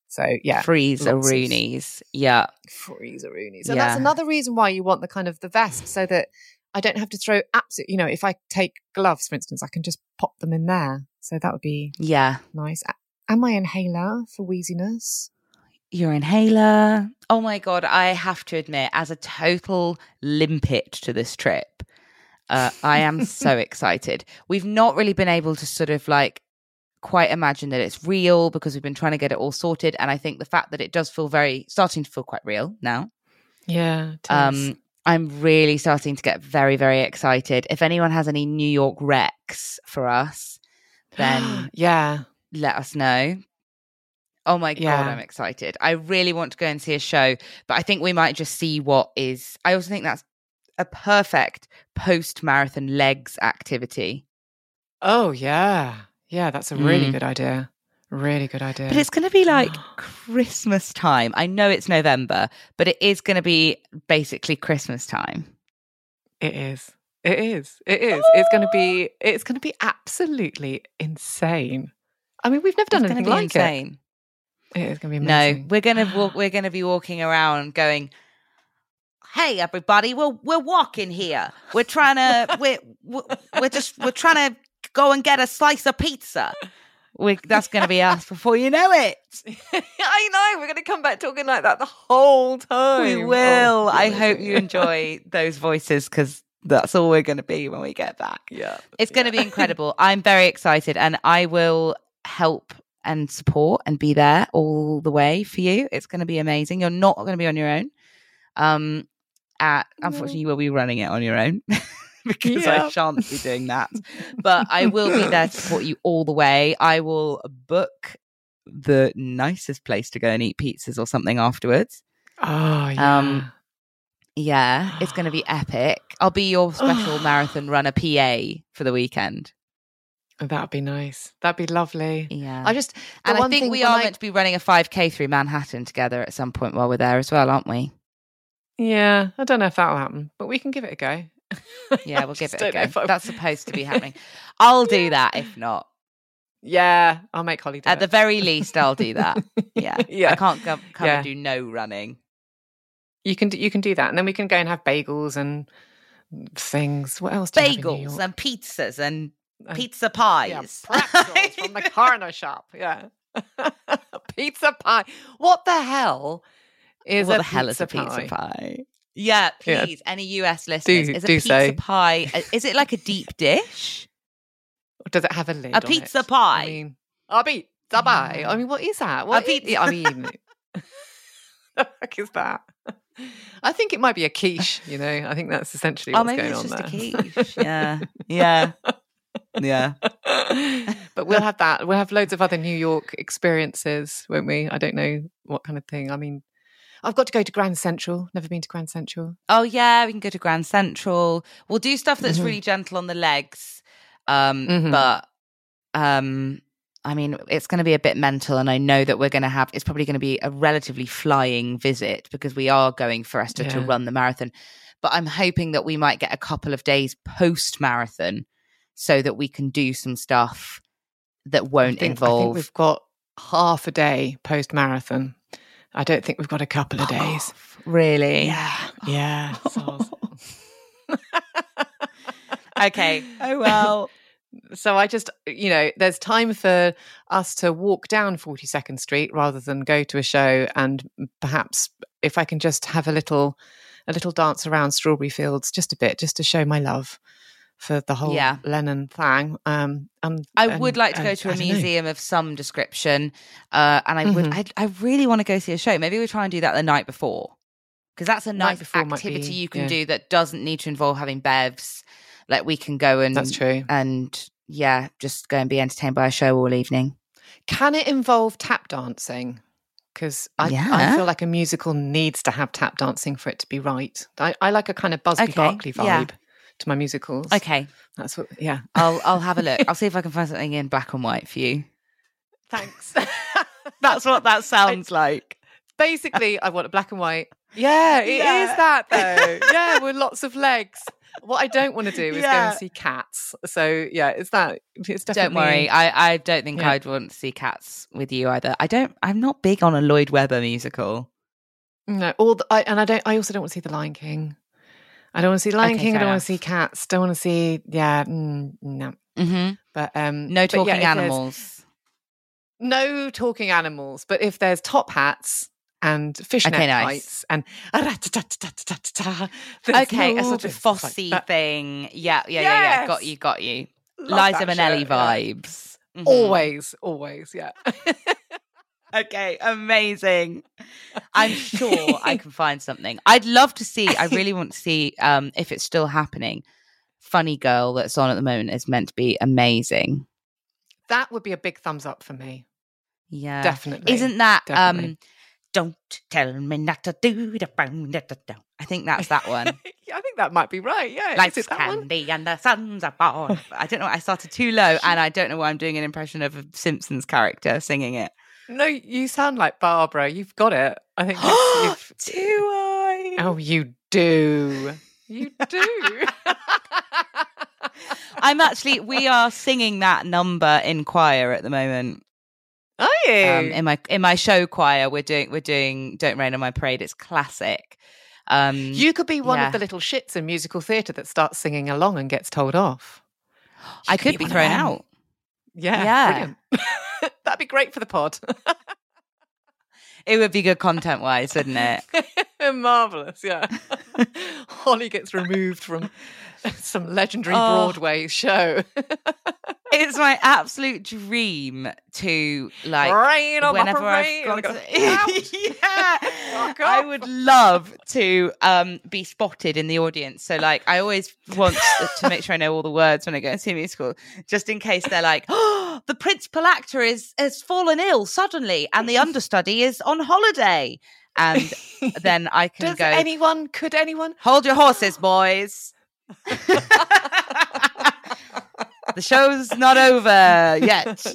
So yeah, Freeze lots of- Roonies. Yeah. freezeroonies. And that's Yeah. That's another reason why you want the kind of the vest so that I don't have to throw absolute. You know, if I take gloves, for instance, I can just pop them in there. So that would be Yeah. nice. And my inhaler for wheeziness. Your inhaler. Oh my God. I have to admit, as a total limpet to this trip, uh, I am so excited. We've not really been able to sort of like quite imagine that it's real because we've been trying to get it all sorted. And I think the fact that it does feel very, starting to feel quite real now. Yeah. Um, I'm really starting to get very, very excited. If anyone has any New York wrecks for us, then yeah. let us know. Oh my god, I'm excited. I really want to go and see a show, but I think we might just see what is I also think that's a perfect post marathon legs activity. Oh yeah. Yeah, that's a really Mm. good idea. Really good idea. But it's going to be like Christmas time. I know it's November, but it is going to be basically Christmas time. It is. It is. It is. It's going to be. It's going to be absolutely insane. I mean, we've never done it's anything like insane. it. It is going to be No, we're going to walk we're going to be walking around going Hey everybody, we're we're walking here. We're trying to we're we're just we're trying to go and get a slice of pizza. We, that's going to be us before you know it. I know. We're going to come back talking like that the whole time. We Oh, will. I hope you enjoy those voices because that's all we're going to be when we get back. Yeah. It's going to be incredible. I'm very excited and I will help and support and be there all the way for you. It's going to be amazing. You're not going to be on your own. Um, at, unfortunately, you will be running it on your own because I shan't be doing that. But I will be there to support you all the way. I will book the nicest place to go and eat pizzas or something afterwards. Oh yeah. Um, Yeah, it's going to be epic. I'll be your special marathon runner PA for the weekend. That'd be nice. That'd be lovely. Yeah. I just and I think we are I- meant to be running a 5K through Manhattan together at some point while we're there as well, aren't we? Yeah, I don't know if that'll happen, but we can give it a go. Yeah, we'll give it a go. That's supposed to be happening. I'll do that if not. Yeah, I'll make Holly At it. the very least, I'll do that. Yeah. Yeah. I can't go, come Yeah. and do no running. You can do, you can do that, and then we can go and have bagels and things. What else? Do you have Bagels and pizzas And- pizza pies. Yeah, pretzels from the corner shop. Yeah, pizza pie. What the hell is what a the hell is a pizza pizza pie? pie? Yeah, Yeah. please. Any US listeners, Do- is a pizza say. pie? uh, Is it like a deep dish? Or does it have a lid? A pizza it? pie. I mean, a pizza pie. I mean, what is that? What i- pizza- I mean, the fuck is that? I think it might be a quiche. You know, I think that's essentially oh, what's maybe going it's on just there. a quiche. Yeah, yeah, yeah. but we'll have that. We'll have loads of other New York experiences, won't we? I don't know what kind of thing. I mean, I've got to go to Grand Central. Never been to Grand Central. Oh yeah, we can go to Grand Central. We'll do stuff that's Mhm. really gentle on the legs, um, Mhm. but um, I mean, it's going to be a bit mental, and I know that we're going to have. It's probably going to be a relatively flying visit because we are going for Esther to run the marathon. But I'm hoping that we might get a couple of days post marathon, so that we can do some stuff that won't think, I think involve. we've got half a day post marathon. I don't think we've got a couple of days. Oh, really? yeah, yeah. Okay. Oh well. So I just, you know, there's time for us to walk down 42nd Street rather than go to a show, and perhaps if I can just have a little, a little dance around Strawberry Fields, just a bit, just to show my love for the whole Yeah. Lennon thing. Um, and I and- would like to go to a know. museum of some description, uh, and I would. Mhm. I, I really want to go see a show. Maybe we try and do that the night before, because that's a Night nice before activity be- you can yeah. do that doesn't need to involve having bevs. Like we can go and That's true. and yeah, just go and be entertained by a show all evening. Can it involve tap dancing? Because I, I feel like a musical needs to have tap dancing for it to be right. I, I like a kind of Busby Okay, Berkeley vibe yeah. To my musicals. Okay, That's what, yeah. I'll I'll have a look. I'll see if I can find something in black and white for you. Thanks. That's what that sounds like. Basically, I want a black and white. Yeah, it is Yeah. that though. yeah, with lots of legs. What I don't want to do is go and see cats. So yeah, it's that. It's definitely. Don't worry, I I don't think Yeah. I'd want to see Cats with you either. I don't. I'm not big on a Lloyd Webber musical. No, all the, I, and I don't. I also don't want to see the Lion King. I don't want to see Lion Okay, King. I don't want to see cats. Don't want to see. Yeah, mm, no. Mm-hmm. But um, No but yeah, talking animals. No talking animals. But if there's top hats and fishnet Okay, nice. tights and Okay, a sort of like thing. Yeah, yeah, yeah, yeah. Got you, got you. Love Liza Minnelli show, yeah. vibes. Mhm. Always, always, yeah. Okay, amazing. I'm sure I can find something. I'd love to see. I really want to see um, if it's still happening. Funny Girl that's on at the moment is meant to be amazing. that would be a big thumbs up for me. Yeah, Definitely. Isn't that definitely. um? Don't tell me not to do the bang, da, da, da. I think that's that one. yeah, I think that might be right. Yeah, Life's is it that one? candy and the suns are born. I don't know. I started too low, and I don't know why I'm doing an impression of a Simpsons character singing it. No, you sound like Barbara. You've got it. I think Do I? Oh, you do. You do. I'm actually. We are singing that number in choir at the moment. Are you? Um, in my in my show choir, we're doing we're doing "Don't Rain on My Parade." It's classic. Um, you could be one yeah. of the little shits in musical theatre that starts singing along and gets told off. I You could be of thrown out. Yeah. Yeah. That'd be great for the pod. It would be good content wise, wouldn't it? Marvelous, yeah. Holly gets removed from some legendary Oh. Broadway show. it's my absolute dream to like Rain on whenever I've gone to, yeah, I would love to um, be spotted in the audience. So like, I always want to make sure I know all the words when I go and see musical, just in case they're like, "Oh, the principal actor is has fallen ill suddenly, and the understudy is on holiday," and then I can Does go. anyone, could anyone? Hold your horses, boys. the show's not over yet.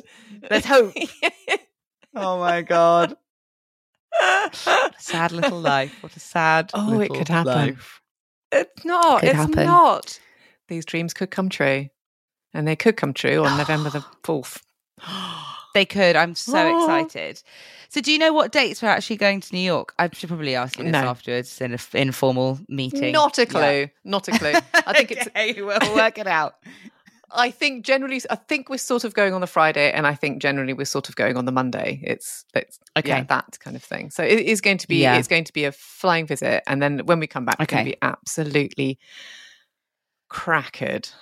There's hope. Oh my god. What a sad little life. What a sad. Oh, it could happen. life. It's not. Could it's happen. not. These dreams could come true. And they could come true on November the 4th. They could. I'm so Oh. excited. So, do you know what dates we're actually going to New York? I should probably ask you this No. afterwards in an informal meeting. Not a Yeah. clue. Not a clue. I think it's okay, we'll work it out. I think generally, I think we're sort of going on the Friday, and I think generally we're sort of going on the Monday. It's, it's Okay. yeah, that kind of thing. So it is going to be, Yeah. it's going to be a flying visit, and then when we come back, we're going Okay. to be absolutely crackered.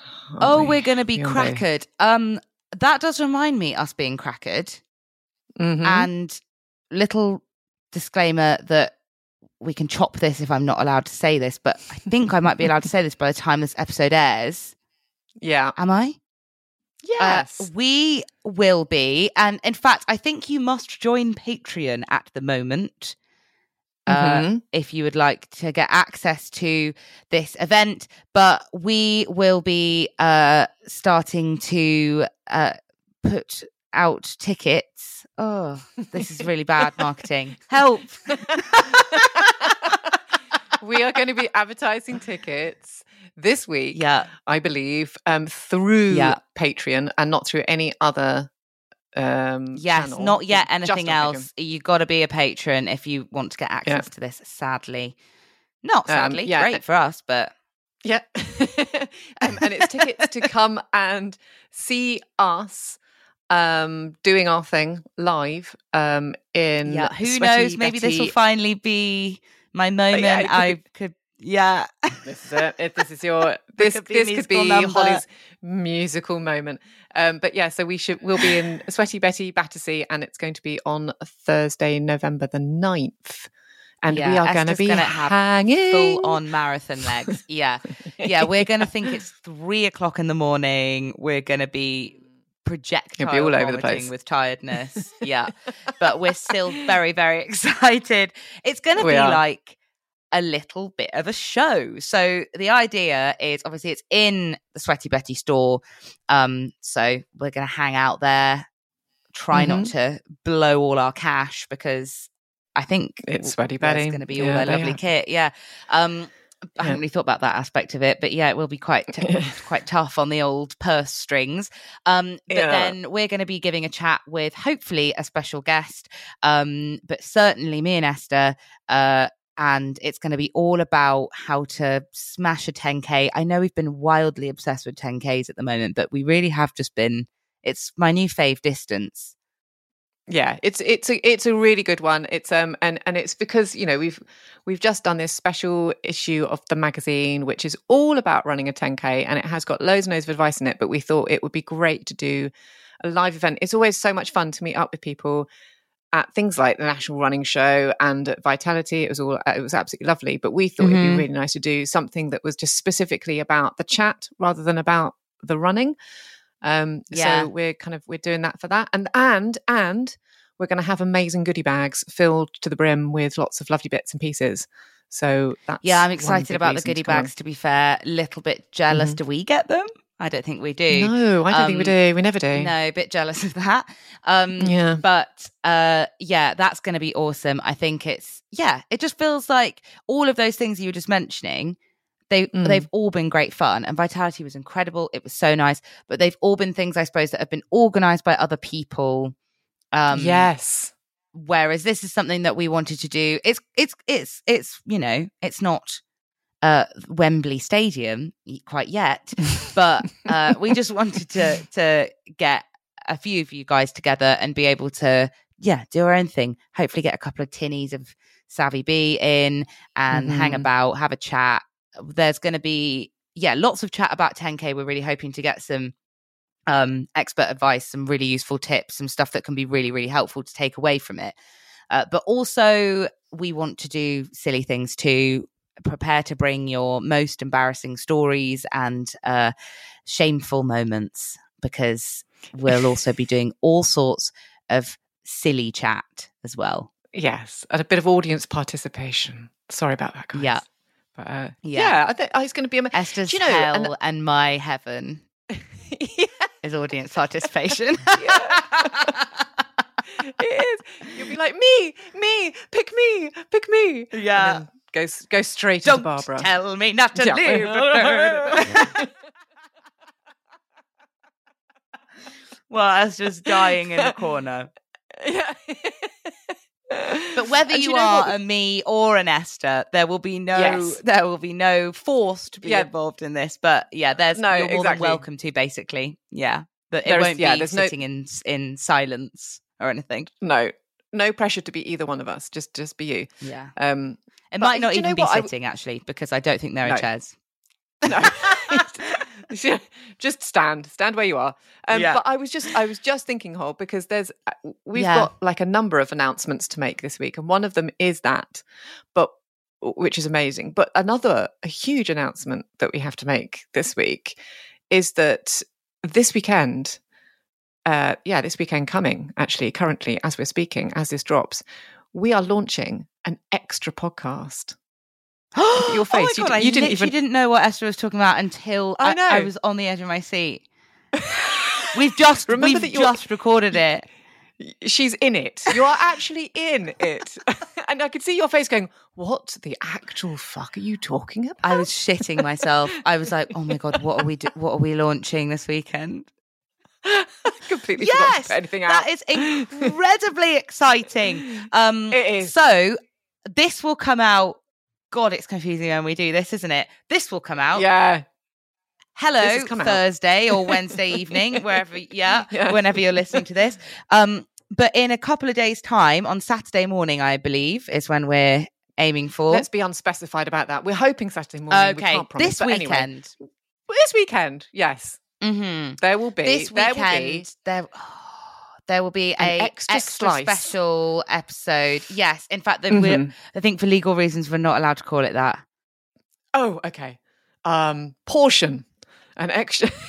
Oh, we? we're going to be You'll crackered. Um, that does remind me us being crackered. Mhm. And little disclaimer that we can chop this if I'm not allowed to say this, but I think I might be allowed to say this by the time this episode airs. yeah, Am I? Uh, yes, we will be. And in fact, I think you must join Patreon at the moment. Uh, Mhm. if you would like to get access to this event, but we will be uh, starting to uh, put out tickets. Oh, this is really bad marketing. Help. we are going to be advertising tickets this week, Yeah. I believe, um, through Yeah. Patreon and not through any other. Um, Yes, channel. not yet anything else. You got to be a patron if you want to get access to this. Sadly, not Um, sadly. yeah. Great for us, but Yeah. um, and it's tickets to come and see us um, doing our thing live um, in. yeah. Who knows? Maybe this will finally be my moment. it could I could. Yeah. This is it. If This is your. This could be this could be number. Holly's musical moment. Um, but yeah, so we should. We'll be in Sweaty Betty Battersea, and it's going to be on Thursday, November the 9th. And we are going to be gonna have hanging full on marathon legs. Yeah. Yeah. We're going to think it's three o'clock in the morning. We're going to be projectile You'll be all over the place. with tiredness. Yeah. but we're still very, very excited. It's going to be are. like a little bit of a show. So the idea is obviously it's in the Sweaty Betty store. Um, so we're going to hang out there, try not Mm-hmm. to blow all our cash because I think It's Sweaty Betty. going to be all Yeah, their lovely have. kit. Yeah. Um, I Yeah. hadn't really thought about that aspect of it, but yeah, it will be quite t- quite tough on the old purse strings. Um, but Yeah. then we're going to be giving a chat with hopefully a special guest, um, but certainly me and Esther. Uh, and it's going to be all about how to smash a 10k. I know we've been wildly obsessed with 10ks at the moment, but we really have just been. It's my new fave distance. yeah it's it's a it's a really good one it's um and and it's because you know we've we've just done this special issue of the magazine which is all about running a 10k and it has got loads and loads of advice in it but we thought it would be great to do a live event it's always so much fun to meet up with people at things like the national running show and at vitality it was all it was absolutely lovely but we thought it'd Mhm. be really nice to do something that was just specifically about the chat rather than about the running um Yeah. so we're kind of we're doing that for that and and and we're going to have amazing goodie bags filled to the brim with lots of lovely bits and pieces so that's Yeah, I'm excited about the goodie to come along. bags. To be fair, little bit jealous. Mhm. Do we get them? I don't think we do. no i don't think we Um, do we never do No, a bit jealous of that. Um, yeah but uh, yeah, that's going to be awesome. I think it's yeah, it just feels like all of those things you were just mentioning. They Mm. they've all been great fun, and Vitality was incredible. It was so nice, but they've all been things I suppose that have been organised by other people. Um, yes whereas this is something that we wanted to do it's it's it's it's you know it's not uh wembley stadium quite yet but uh we just wanted to to get a few of you guys together and be able to yeah do our own thing hopefully get a couple of tinnies of savvy b in and hang Mhm. about have a chat there's going to be yeah lots of chat about 10k we're really hoping to get some um, expert advice, some really useful tips, some stuff that can be really, really helpful to take away from it. Uh, but also, we want to do silly things too. Prepare to bring your most embarrassing stories and uh, shameful moments because we'll also be doing all sorts of silly chat as well. yes and a bit of audience participation sorry about that guys Yeah. but uh, Yeah. yeah, I think oh, it's going to be amazing. Esther's Do you know, hell and- and, my heaven yeah, is audience participation. it is. You'll be like me, me, pick me, pick me. Yeah. Go go straight Don't into Barbara. tell me not to Yeah. leave. well, I was just dying in the corner. yeah. But whether you, know are what? a me or an Esther, there will be no Yes. there will be no force to be Yeah. involved in this. But yeah, there's No, you're more than exactly. welcome to basically. Yeah. But it won't yeah, be there's no- sitting in in silence or anything. no, no pressure to be either one of us. Just just be you. Yeah. Um, It might not even be what? I- sitting actually, because I don't think there are No. chairs. no. just stand stand where you are um, Yeah. but i was just i was just thinking Hol, because there's uh, we've Yeah. got like a number of announcements to make this week and one of them is that but which is amazing but another a huge announcement that we have to make this week is that this weekend uh yeah this weekend coming actually currently as we're speaking as this drops we are launching an extra podcast your Oh face. my You God, d- I you didn't even- didn't know what Esther was talking about until I I. I was on the edge of my seat. We've just Remember we've just recorded it. She's in it. You are actually in it. and I could see your face going, What the actual fuck are you talking about? I was shitting myself. I was like, "Oh my god, what are we do- what are we launching this weekend?" completely yes, anything out. that is incredibly exciting. Um, It is. So this will come out. God, it's confusing when we do this, isn't it? This will come out. yeah. Hello, come out. Thursday or Wednesday evening, wherever, yeah, Yeah. whenever you're listening to this. Um, but in a couple of days' time, on Saturday morning, I believe, is when we're aiming for. Let's be unspecified about that. We're hoping Saturday morning. We okay, promise, this but anyway. weekend. this weekend, yes. Hmm There will be. This there will be weekend, there, there will be a extra slice. special episode. Yes, in fact, Mhm. I think for legal reasons, we're not allowed to call it that. Oh, okay. Um, portion, an extra.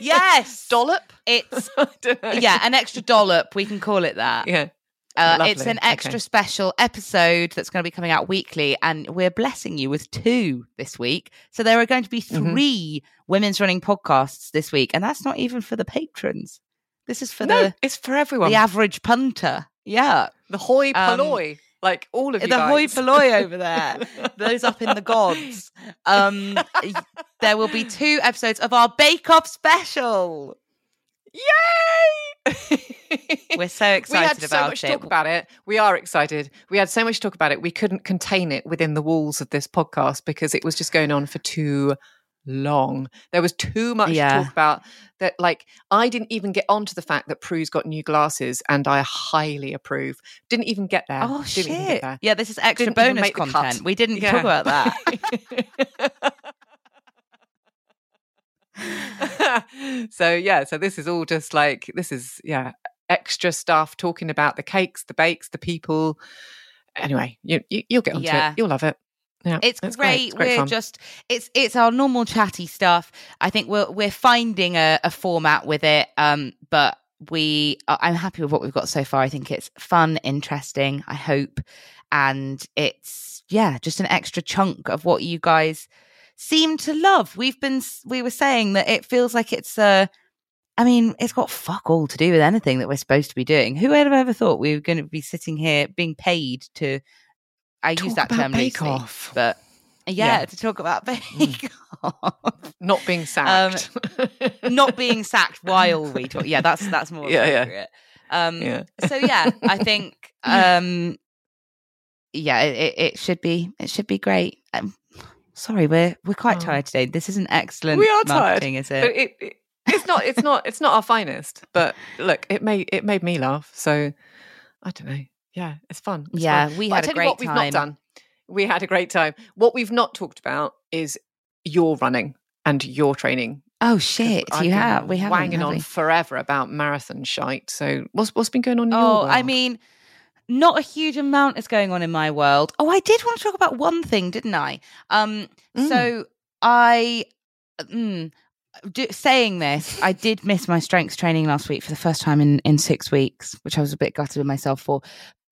Yes, dollop. it's I don't know. yeah, an extra dollop. We can call it that. yeah. Uh, it's an Okay. extra special episode that's going to be coming out weekly, and we're blessing you with two this week. So there are going to be Mhm. 3 women's running podcasts this week, and that's not even for the patrons. This is for no, the it's for everyone. the average punter. Yeah, the hoi Um, polloi, like all of you the hoi guys. polloi over there, those up in the gods. Um, there will be two episodes of our Bake Off special. Yay! We're so excited we had so about much it. talk about it. We are excited. We had so much to talk about it. We couldn't contain it within the walls of this podcast because it was just going on for too long. There was too much Yeah. to talk about. That like I didn't even get onto the fact that Prue's got new glasses, and I highly approve. Didn't even get there. Oh Didn't even get shit! there. Yeah, this is extra Didn't bonus make the cut. content. We didn't Yeah. talk about that. so yeah, so this is all just like this is yeah extra stuff talking about the cakes, the bakes, the people. Anyway, you, you you'll get onto Yeah. it. You'll love it. Yeah, It's it's great. It's great we're fun. just it's it's our normal chatty stuff. I think we're we're finding a, a format with it. Um, but we I- I'm happy with what we've got so far. I think it's fun, interesting. I hope, and it's yeah, just an extra chunk of what you guys seem to love. We've been we were saying that it feels like it's uh I mean, it's got fuck all to do with anything that we're supposed to be doing. Who would have ever thought we were going to be sitting here being paid to? I use that term loosely, Off. but yeah, Yeah. to talk about Bake Off, not being sacked. not being sacked while we talk. Yeah, that's that's more Yeah, yeah. Um, yeah. so yeah, I think um, yeah, it, it, it should be it should be great. Um, sorry, we're we're quite Oh. tired today. This isn't excellent. We are tired, is it? it, it it's not it's not it's not our finest. But look, it made it made me laugh. So I don't know. Yeah, it's fun. It's Yeah, fun. we But I had a tell you great what we've time. not done. We had a great time. What we've not talked about is your running and your training. Oh shit! You have we have been wanging on forever about marathon shite. So what's what's been going on? In your Oh, I mean, not a huge amount is going on in my world. Oh, I did want to talk about one thing, didn't I? Um, Mm. so I, mm, do, saying this, I did miss my strength training last week for the first time in in six weeks, which I was a bit gutted with myself for.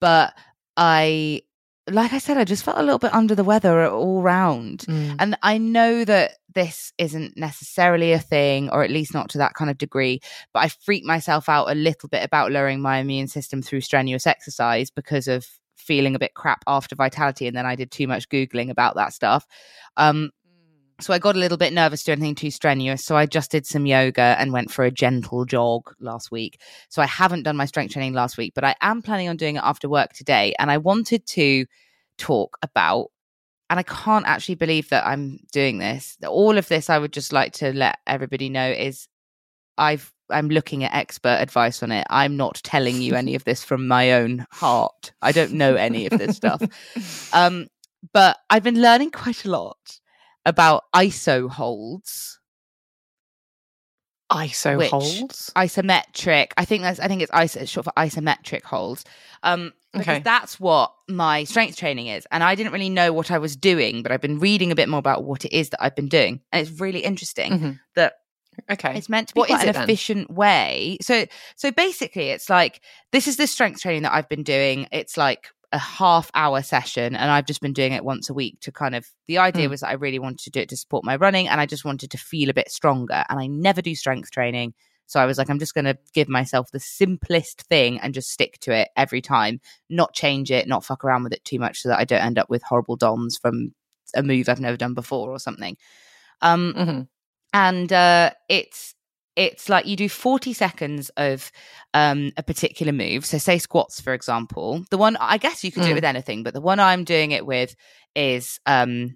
But I, like I said, I just felt a little bit under the weather all round. Mm. And I know that this isn't necessarily a thing, or at least not to that kind of degree, but I freaked myself out a little bit about lowering my immune system through strenuous exercise because of feeling a bit crap after vitality. And then I did too much Googling about that stuff. Um, so I got a little bit nervous doing anything too strenuous. So I just did some yoga and went for a gentle jog last week. So I haven't done my strength training last week, but I am planning on doing it after work today. And I wanted to talk about and I can't actually believe that I'm doing this. All of this, I would just like to let everybody know is I've I'm looking at expert advice on it. I'm not telling you any of this from my own heart. I don't know any of this stuff. Um, but I've been learning quite a lot about ISO holds, ISO which- holds. isometric. I think that's I think it's iso it's short for isometric holds. Um, because Okay. that's what my strength training is, and I didn't really know what I was doing, but I've been reading a bit more about what it is that I've been doing, and it's really interesting Mhm. that Okay. it's meant to be What quite is an it then? efficient way. So so basically it's like this is the strength training that I've been doing. It's like a half hour session and I've just been doing it once a week to kind of the idea Mm. was that I really wanted to do it to support my running and I just wanted to feel a bit stronger and I never do strength training so I was like I'm just going to give myself the simplest thing and just stick to it every time not change it not fuck around with it too much so that I don't end up with horrible DOMs from a move I've never done before or something um Mhm. and uh, it's it's like you do 40 seconds of um, a particular move so say squats for example the one i guess you can do it Mm. with anything but the one i'm doing it with is um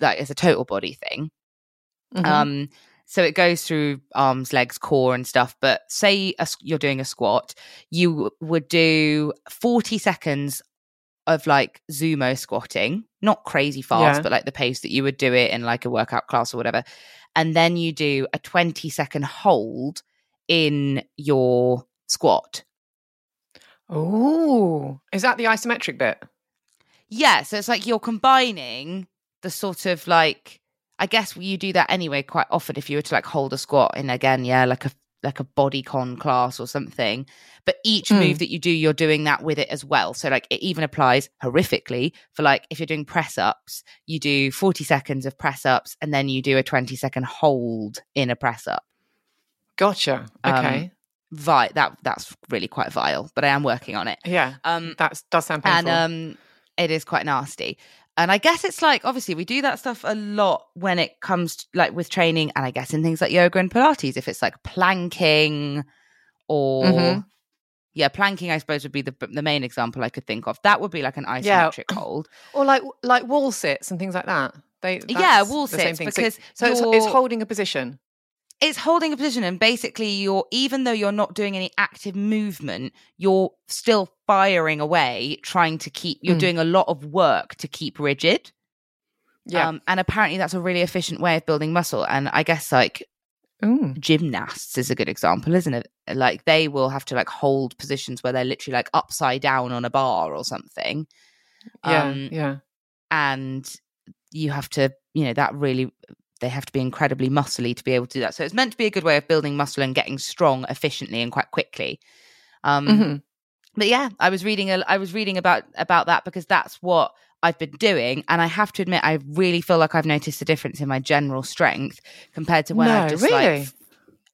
like it's a total body thing Mhm. um so it goes through arms legs core and stuff but say a, you're doing a squat you w- would do 40 seconds of like zumo squatting not crazy fast Yeah. but like the pace that you would do it in like a workout class or whatever and then you do a 20 second hold in your squat Oh, is that the isometric bit? yeah so it's like you're combining the sort of like i guess you do that anyway quite often if you were to like hold a squat in again yeah like a like a body con class or something but each Mm. move that you do you're doing that with it as well so like it even applies horrifically for like if you're doing press ups you do 40 seconds of press ups and then you do a 20 second hold in a press up Gotcha. Um, Okay. vi that that's really quite vile but i am working on it yeah, um that does sound painful. and um it is quite nasty and i guess it's like obviously we do that stuff a lot when it comes to, like with training and i guess in things like yoga and pilates if it's like planking or Mhm. yeah planking i suppose would be the the main example i could think of that would be like an Yeah. isometric hold or like like wall sits and things like that. They Yeah, wall the same sits, thing. So- because so, it's, it's holding a position. it's holding a position and basically you're even though you're not doing any active movement you're still firing away trying to keep you're Mm. doing a lot of work to keep rigid Yeah. Um, and apparently that's a really efficient way of building muscle. And I guess like Ooh. gymnasts is a good example, isn't it? Like they will have to like hold positions where they're literally like upside down on a bar or something. Yeah. Um, yeah. And you have to, you know, that really they have to be incredibly muscly to be able to do that. So it's meant to be a good way of building muscle and getting strong efficiently and quite quickly. Um Mhm. But yeah, I was reading a, I was reading about about that because that's what I've been doing, and I have to admit, I really feel like I've noticed a difference in my general strength compared to when No, I've just really? like.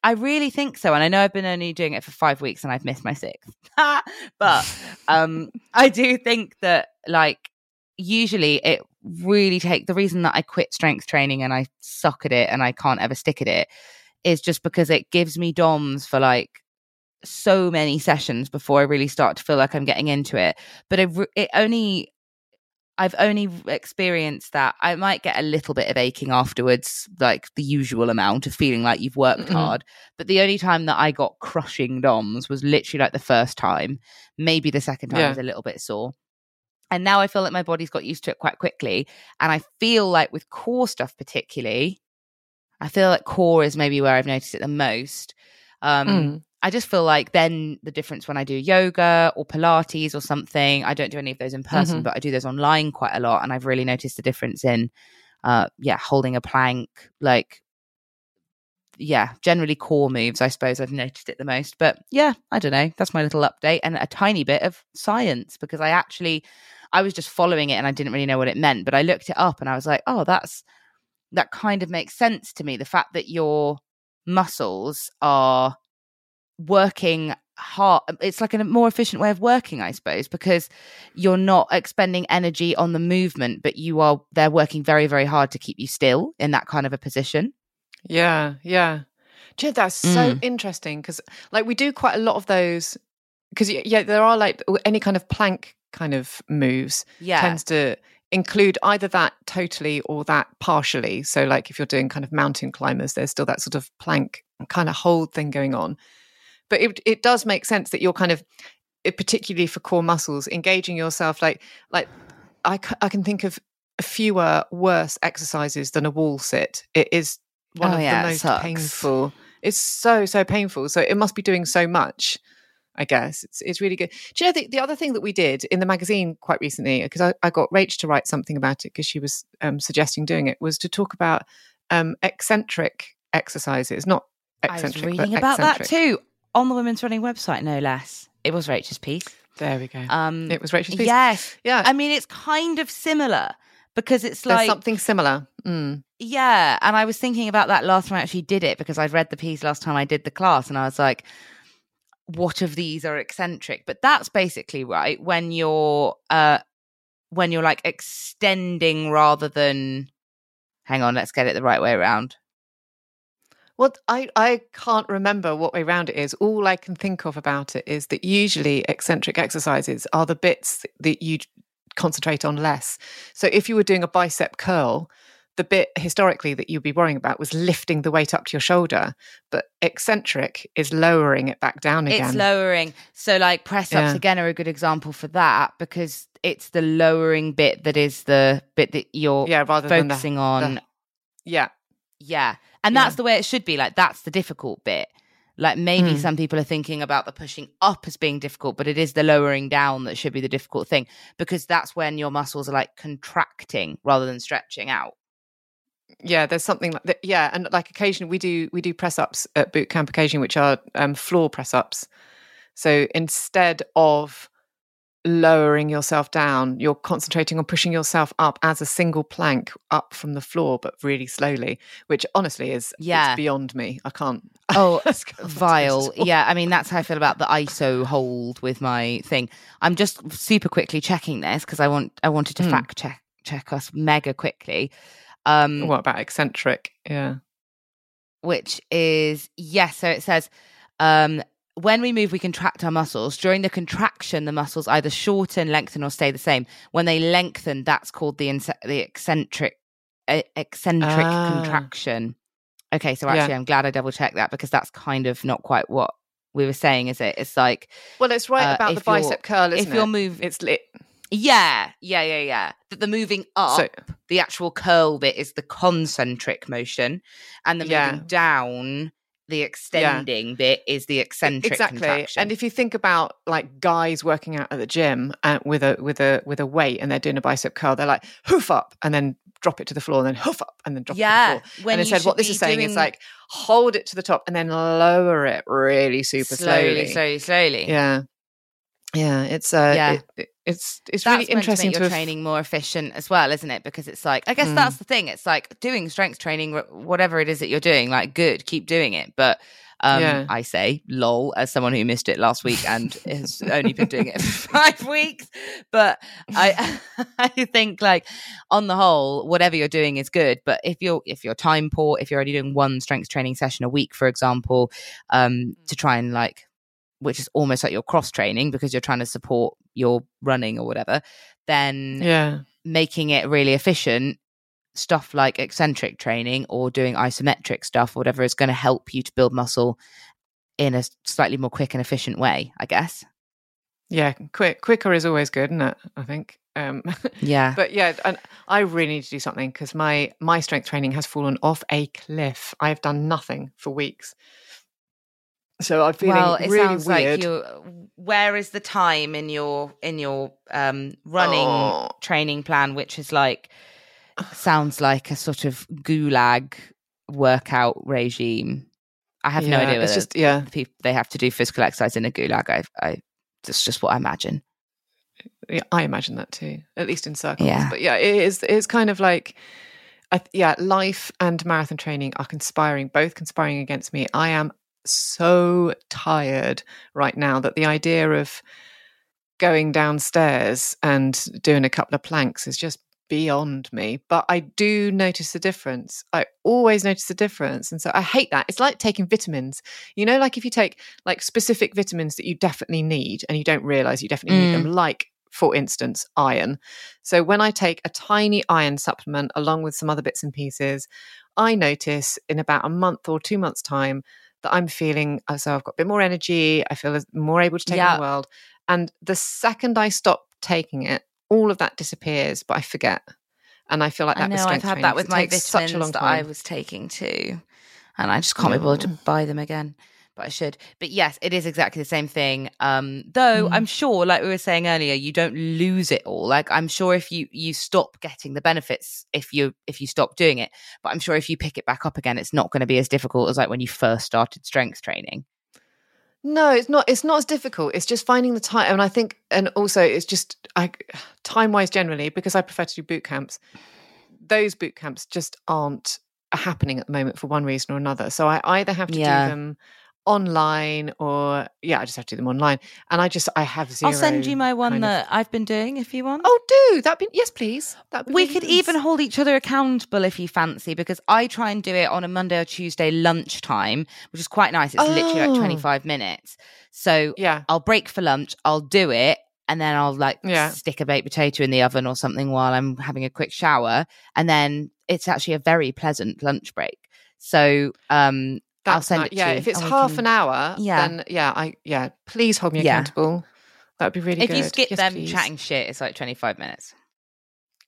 I really think so, and I know I've been only doing it for five weeks, and I've missed my sixth. but um, I do think that like usually it really take the reason that I quit strength training and I suck at it and I can't ever stick at it is just because it gives me DOMs for like so many sessions before I really start to feel like I'm getting into it. But I've it only, I've only experienced that I might get a little bit of aching afterwards, like the usual amount of feeling like you've worked Mhm. hard. But the only time that I got crushing DOMs was literally like the first time. Maybe the second time Yeah. was a little bit sore. And now I feel like my body's got used to it quite quickly. And I feel like with core stuff, particularly, I feel like core is maybe where I've noticed it the most. Um, Mm. I just feel like then the difference when I do yoga or Pilates or something, I don't do any of those in person, Mhm. but I do those online quite a lot. And I've really noticed the difference in, uh, yeah, holding a plank, like, yeah, generally core moves, I suppose I've noticed it the most. But yeah, I don't know. That's my little update and a tiny bit of science because I actually, I was just following it and I didn't really know what it meant, but I looked it up and I was like, oh, that's, that kind of makes sense to me. The fact that your muscles are working hard it's like a more efficient way of working i suppose because you're not expending energy on the movement but you are they're working very very hard to keep you still in that kind of a position Yeah, yeah. Know, that's so Mm. interesting because, like, we do quite a lot of those. Because yeah, there are like any kind of plank kind of moves yeah tends to include either that totally or that partially. So, like, if you're doing kind of mountain climbers, there's still that sort of plank kind of hold thing going on. But it it does make sense that you're kind of, particularly for core muscles, engaging yourself like like I, c- I can think of fewer worse exercises than a wall sit. It is one Oh, of yeah, the most sucks. painful. It's so so painful. So it must be doing so much. I guess it's it's really good. Do you know the, the other thing that we did in the magazine quite recently because I, I got Rach to write something about it because she was um, suggesting doing it was to talk about um, eccentric exercises, not i was eccentric. reading about that too on the women's running website no less it was rachel's piece There we go. Um, it was Rachel's piece. Yes. Yeah. I mean, it's kind of similar because it's There's like something similar. Mm. Yeah, and I was thinking about that last time I actually did it because I'd read the piece last time I did the class, and I was like, "What of these are eccentric?" But that's basically right when you're uh when you're like extending rather than. Hang on, let's get it the right way around. Well, I, I can't remember what way round it is. All I can think of about it is that usually eccentric exercises are the bits that you concentrate on less. So if you were doing a bicep curl, the bit historically that you'd be worrying about was lifting the weight up to your shoulder, but eccentric is lowering it back down again. It's lowering. So, like, press ups Yeah. again are a good example for that because it's the lowering bit that is the bit that you're yeah, rather than the- focusing on. the- yeah, Yeah. And Yeah. that's the way it should be. Like, that's the difficult bit. Like, maybe Mm. some people are thinking about the pushing up as being difficult, but it is the lowering down that should be the difficult thing because that's when your muscles are like contracting rather than stretching out. yeah. There's something like that. Yeah, and like occasionally we do we do press ups at boot camp occasionally, which are um, floor press ups. So instead of lowering yourself down, you're concentrating on pushing yourself up as a single plank up from the floor, but really slowly. Which honestly is Yeah. it's beyond me. I can't. Oh, I can't vile. it at all. Yeah, I mean that's how I feel about the ISO hold with my thing. I'm just super quickly checking this because I want I wanted to Hmm. fact check check us mega quickly. Um What about eccentric? Yeah. which is yes, so it says um when we move we contract our muscles. During the contraction the muscles either shorten, lengthen or stay the same. When they lengthen that's called the inse- the eccentric uh, eccentric Ah. contraction. Okay, so Yeah. actually I'm glad I double checked that because that's kind of not quite what we were saying, is it? It's like Well, it's right Uh, about the bicep curl, isn't if you're it? move It's lit. yeah, yeah, yeah, yeah. That the moving up, So the actual curl bit is the concentric motion, and the Yeah. moving down, the extending bit is the eccentric exactly contraction. and if you think about like guys working out at the gym uh, with a with a with a weight and they're doing a bicep curl they're like hoof up and then drop it to the floor and then hoof up and then drop it yeah, to the floor when and instead what this is saying is like hold it to the top and then lower it really super slowly, slowly, slowly, slowly. yeah yeah it's uh Yeah. it- it- it's it's That's really interesting to to, your have- training more efficient as well, isn't it? Because it's like, I guess Mm. that's the thing. It's like doing strength training, whatever it is that you're doing, like good, keep doing it. But um, Yeah. I say, lol, as someone who missed it last week and has only been doing it for five weeks. But I, I think like on the whole, whatever you're doing is good. But if you're if you're time poor, if you're only doing one strength training session a week, for example, um, to try and like which is almost like your cross training because you're trying to support your running or whatever, then yeah making it really efficient, stuff like eccentric training or doing isometric stuff, whatever is going to help you to build muscle in a slightly more quick and efficient way, I guess. yeah quick quicker is always good isn't it i think um Yeah. but yeah and i really need to do something because my my strength training has fallen off a cliff i've done nothing for weeks so i'm feeling well, it really sounds weird like you. Where is the time in your in your um, running Oh. training plan, which is like sounds like a sort of gulag workout regime? I have no idea. it's just yeah the people they have to do physical exercise in a gulag. I, I that's just what I imagine. yeah, I imagine that too, at least in circles. Yeah. But yeah, it is. It's kind of like, I, yeah, life and marathon training are conspiring, both conspiring against me. I am so tired right now that the idea of going downstairs and doing a couple of planks is just beyond me. But I do notice the difference. I always notice the difference, and so I hate that. It's like taking vitamins. You know, like if you take like specific vitamins that you definitely need and you don't realize you definitely need them, mm. like for instance, iron. So when I take a tiny iron supplement along with some other bits and pieces, I notice in about a month or two months' time that I'm feeling uh, so I've got a bit more energy, I feel more able to take on the world. And the second I stop taking it, all of that disappears, but I forget. And I feel like that I know I've had that with it my takes such a long vitamins that I was taking too, and I just can't be bothered to buy them again. But I should. But yes, it is exactly the same thing. Um, though Mm. I'm sure, like we were saying earlier, you don't lose it all. Like I'm sure if you you stop getting the benefits if you if you stop doing it, but I'm sure if you pick it back up again, it's not going to be as difficult as like when you first started strength training. No, it's not. It's not as difficult. It's just finding the time, and I think, and also it's just I time wise generally because I prefer to do boot camps. Those boot camps just aren't happening at the moment for one reason or another. So I either have to Yeah. do them online or yeah, I just have to do them online. And I just I have 0 I'll send you my one kind of- that I've been doing if you want. Oh, do that? Be yes, please. That we could even hold each other accountable if you fancy, because I try and do it on a Monday or Tuesday lunchtime, which is quite nice. It's literally like Oh. 25 minutes. So yeah. I'll break for lunch, I'll do it, and then I'll like Yeah. stick a baked potato in the oven or something while I'm having a quick shower. And then it's actually a very pleasant lunch break. So um I'll send ni- it to yeah, you if it's we half can- an hour, Yeah. then yeah, I yeah, please hold me Yeah. accountable. That would be really if good. you skip Yes, them please. chatting shit, it's like 25 minutes.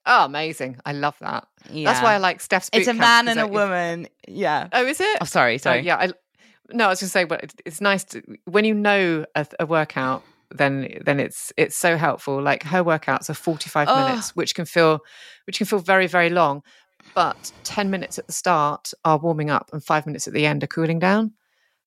Oh, amazing. I love that. Yeah. That's why I like Steph's It's a man and a if- woman. Yeah. Oh, is it? Oh, sorry, oh, sorry. Oh, yeah. I, no, I was going to say, but it's, it's nice to when you know a, a workout. Then, then it's it's so helpful. Like her workouts are forty five Oh. minutes, which can feel which can feel very very long. But ten minutes at the start are warming up, and five minutes at the end are cooling down.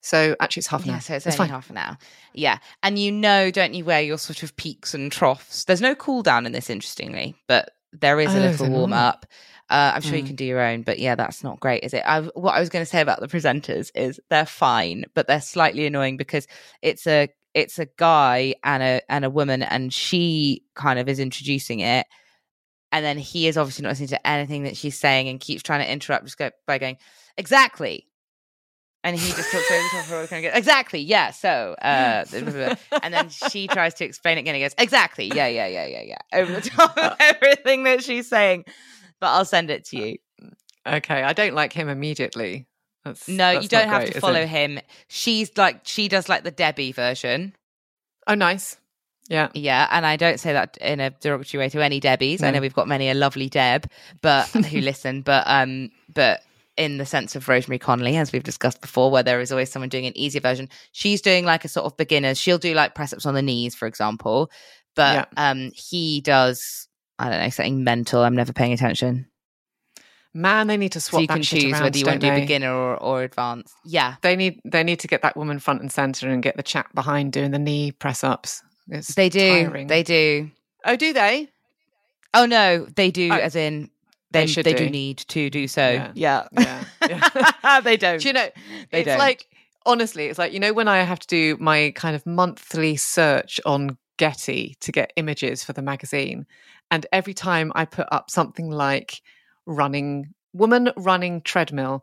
So actually, it's half an Yeah, hour. so it's It's only fine. half an hour. Yeah. And you know, don't you, where your sort of peaks and troughs. There's no cool down in this, interestingly, but there is a Oh, little warm up. Uh, I'm sure you Mm. can do your own, but yeah, that's not great, is it? I, what I was going to say about the presenters is they're fine, but they're slightly annoying because it's a it's a guy and a and a woman, and she kind of is introducing it, and then he is obviously not listening to anything that she's saying and keeps trying to interrupt, just go by going exactly, and he just talks over the top of her and goes, exactly, yeah. So, uh, blah, blah, blah." and then she tries to explain it again. He goes, exactly, yeah, yeah, yeah, yeah, yeah, over the top of uh, uh everything that she's saying. But I'll send it to uh, you. Okay, I don't like him immediately. That's, No, that's you don't have great, to follow him. She's like she does like the Debbie version. Oh, nice. Yeah. Yeah, and I don't say that in a derogatory way to any Debbies. I know we've got many a lovely Deb, but who listen, but um, but in the sense of Rosemary Conley, as we've discussed before, where there is always someone doing an easier version. She's doing like a sort of beginners. She'll do like press ups on the knees, for example, but um, he does I don't know something mental. I'm never paying attention, Man, they need to so swap you can choose around, whether you want to do they? beginner or, or advanced. Yeah, They need they need to get that woman front and center and get the chap behind doing the knee press ups. It's they do. tiring. They do. oh, do they? Oh no, they do. Oh, as in they they should they do. do. need to do so. Yeah. Yeah, Yeah. Yeah. they don't. Do you know? They it's don't. like honestly, it's like you know when I have to do my kind of monthly search on Getty to get images for the magazine, and every time I put up something like running woman running treadmill.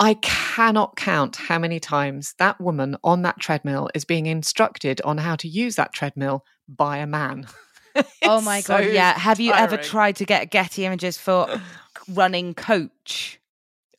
I cannot count how many times that woman on that treadmill is being instructed on how to use that treadmill by a man. oh my so god, yeah. Have you ever tried to get Getty images for running coach?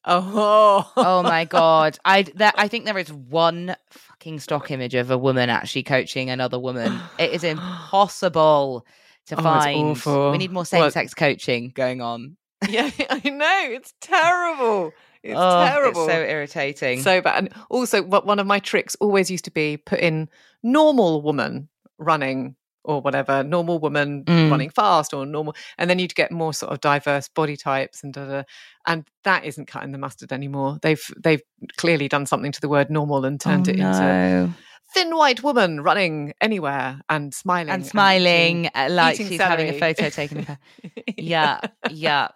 Oh, Oh my god, I there, I think there is one fucking stock image of a woman actually coaching another woman. It is impossible to Oh, find. We need more Well- same-sex coaching going on. yeah, I know. It's terrible. It's oh, terrible. It's so irritating. so bad. And also, what one of my tricks always used to be put in normal woman running or whatever, normal woman Mm. running fast or normal, and then you'd get more sort of diverse body types and da, da, and that isn't cutting the mustard anymore. They've they've clearly done something to the word normal and turned Oh, it into no. thin white woman running anywhere and smiling and smiling eating- uh, like eating she's having a photo taken of her. Yeah, yeah.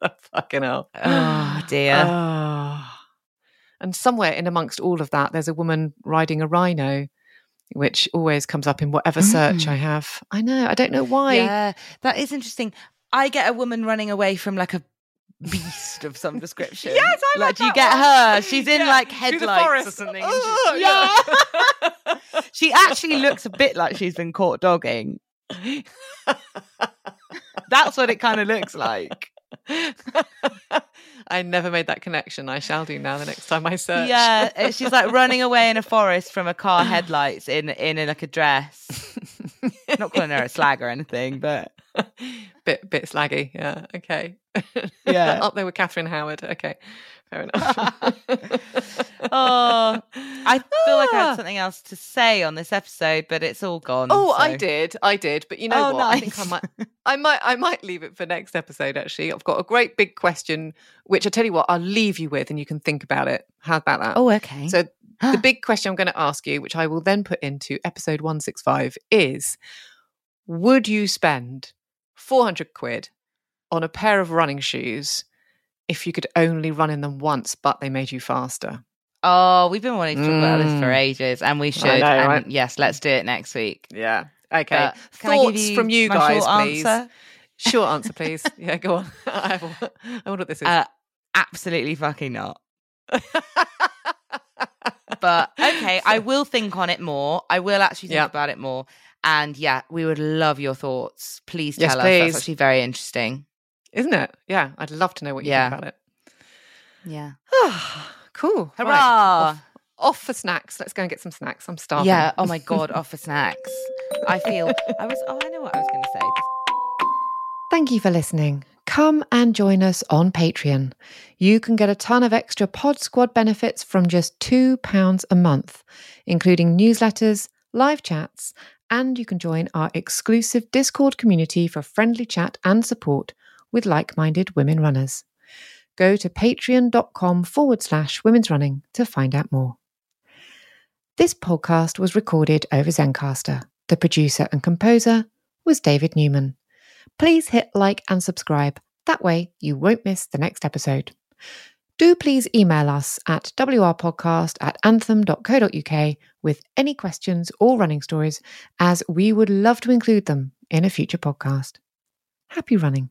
fucking hell. Oh dear. Ah. And somewhere in amongst all of that, there's a woman riding a rhino, which always comes up in whatever search Mm. I have. I know. I don't know why. Yeah, that is interesting. I get a woman running away from like a beast of some description. Yes, I like. like Do you get one. her? She's in Yeah, like headlights or something. Oh, yeah. yeah. she actually looks a bit like she's been caught dogging. That's what it kind of looks like. I never made that connection. I shall do now the next time I search. Yeah, she's like running away in a forest from a car headlights in in a, like a dress. Not calling her a slag or anything, but bit bit slaggy. Yeah. Okay. Yeah. Up there with Catherine Howard. Okay. Fair enough. oh, I feel like I Ah. had something else to say on this episode, but it's all gone. Oh, I did, I did, but you know Oh, what? I think I might, I might, I might leave it for next episode. Actually, I've got a great big question, which I tell you what, I'll leave you with, and you can think about it. How about that? Oh, okay. So the big question I'm going to ask you, which I will then put into episode 165, is would you spend 400 quid on a pair of running shoes if you could only run in them once, but they made you faster? Oh, we've been wanting to talk about this for Mm. ages, and we should. know, and right? Yes, let's do it next week. Yeah. Okay. But can I give Thoughts you from you guys, short please. answer? Short answer, please. Yeah, go on. I, have, I wonder what this is. Uh, absolutely fucking not. But okay, I will think on it more. I will actually think Yeah. about it more. And yeah, we would love your thoughts. Please Yes, tell us. please. That's actually very interesting. Isn't it? Yeah. I'd love to know what you Yeah. think about it. Yeah. cool. Right, off, off for snacks. Let's go and get some snacks. I'm starving. Yeah. Oh my god, off for snacks. I feel I was oh, I know what I was gonna say. Thank you for listening. Come and join us on Patreon. You can get a ton of extra Pod Squad benefits from just £2 a month, including newsletters, live chats, and you can join our exclusive Discord community for friendly chat and support with like minded women runners. Go to patreon.com forward slash women's running to find out more. This podcast was recorded over Zencastr. The producer and composer was David Newman please hit like and subscribe. That way, you won't miss the next episode. Do please email us at wrpodcast at anthem.co.uk with any questions or running stories, as we would love to include them in a future podcast. Happy running.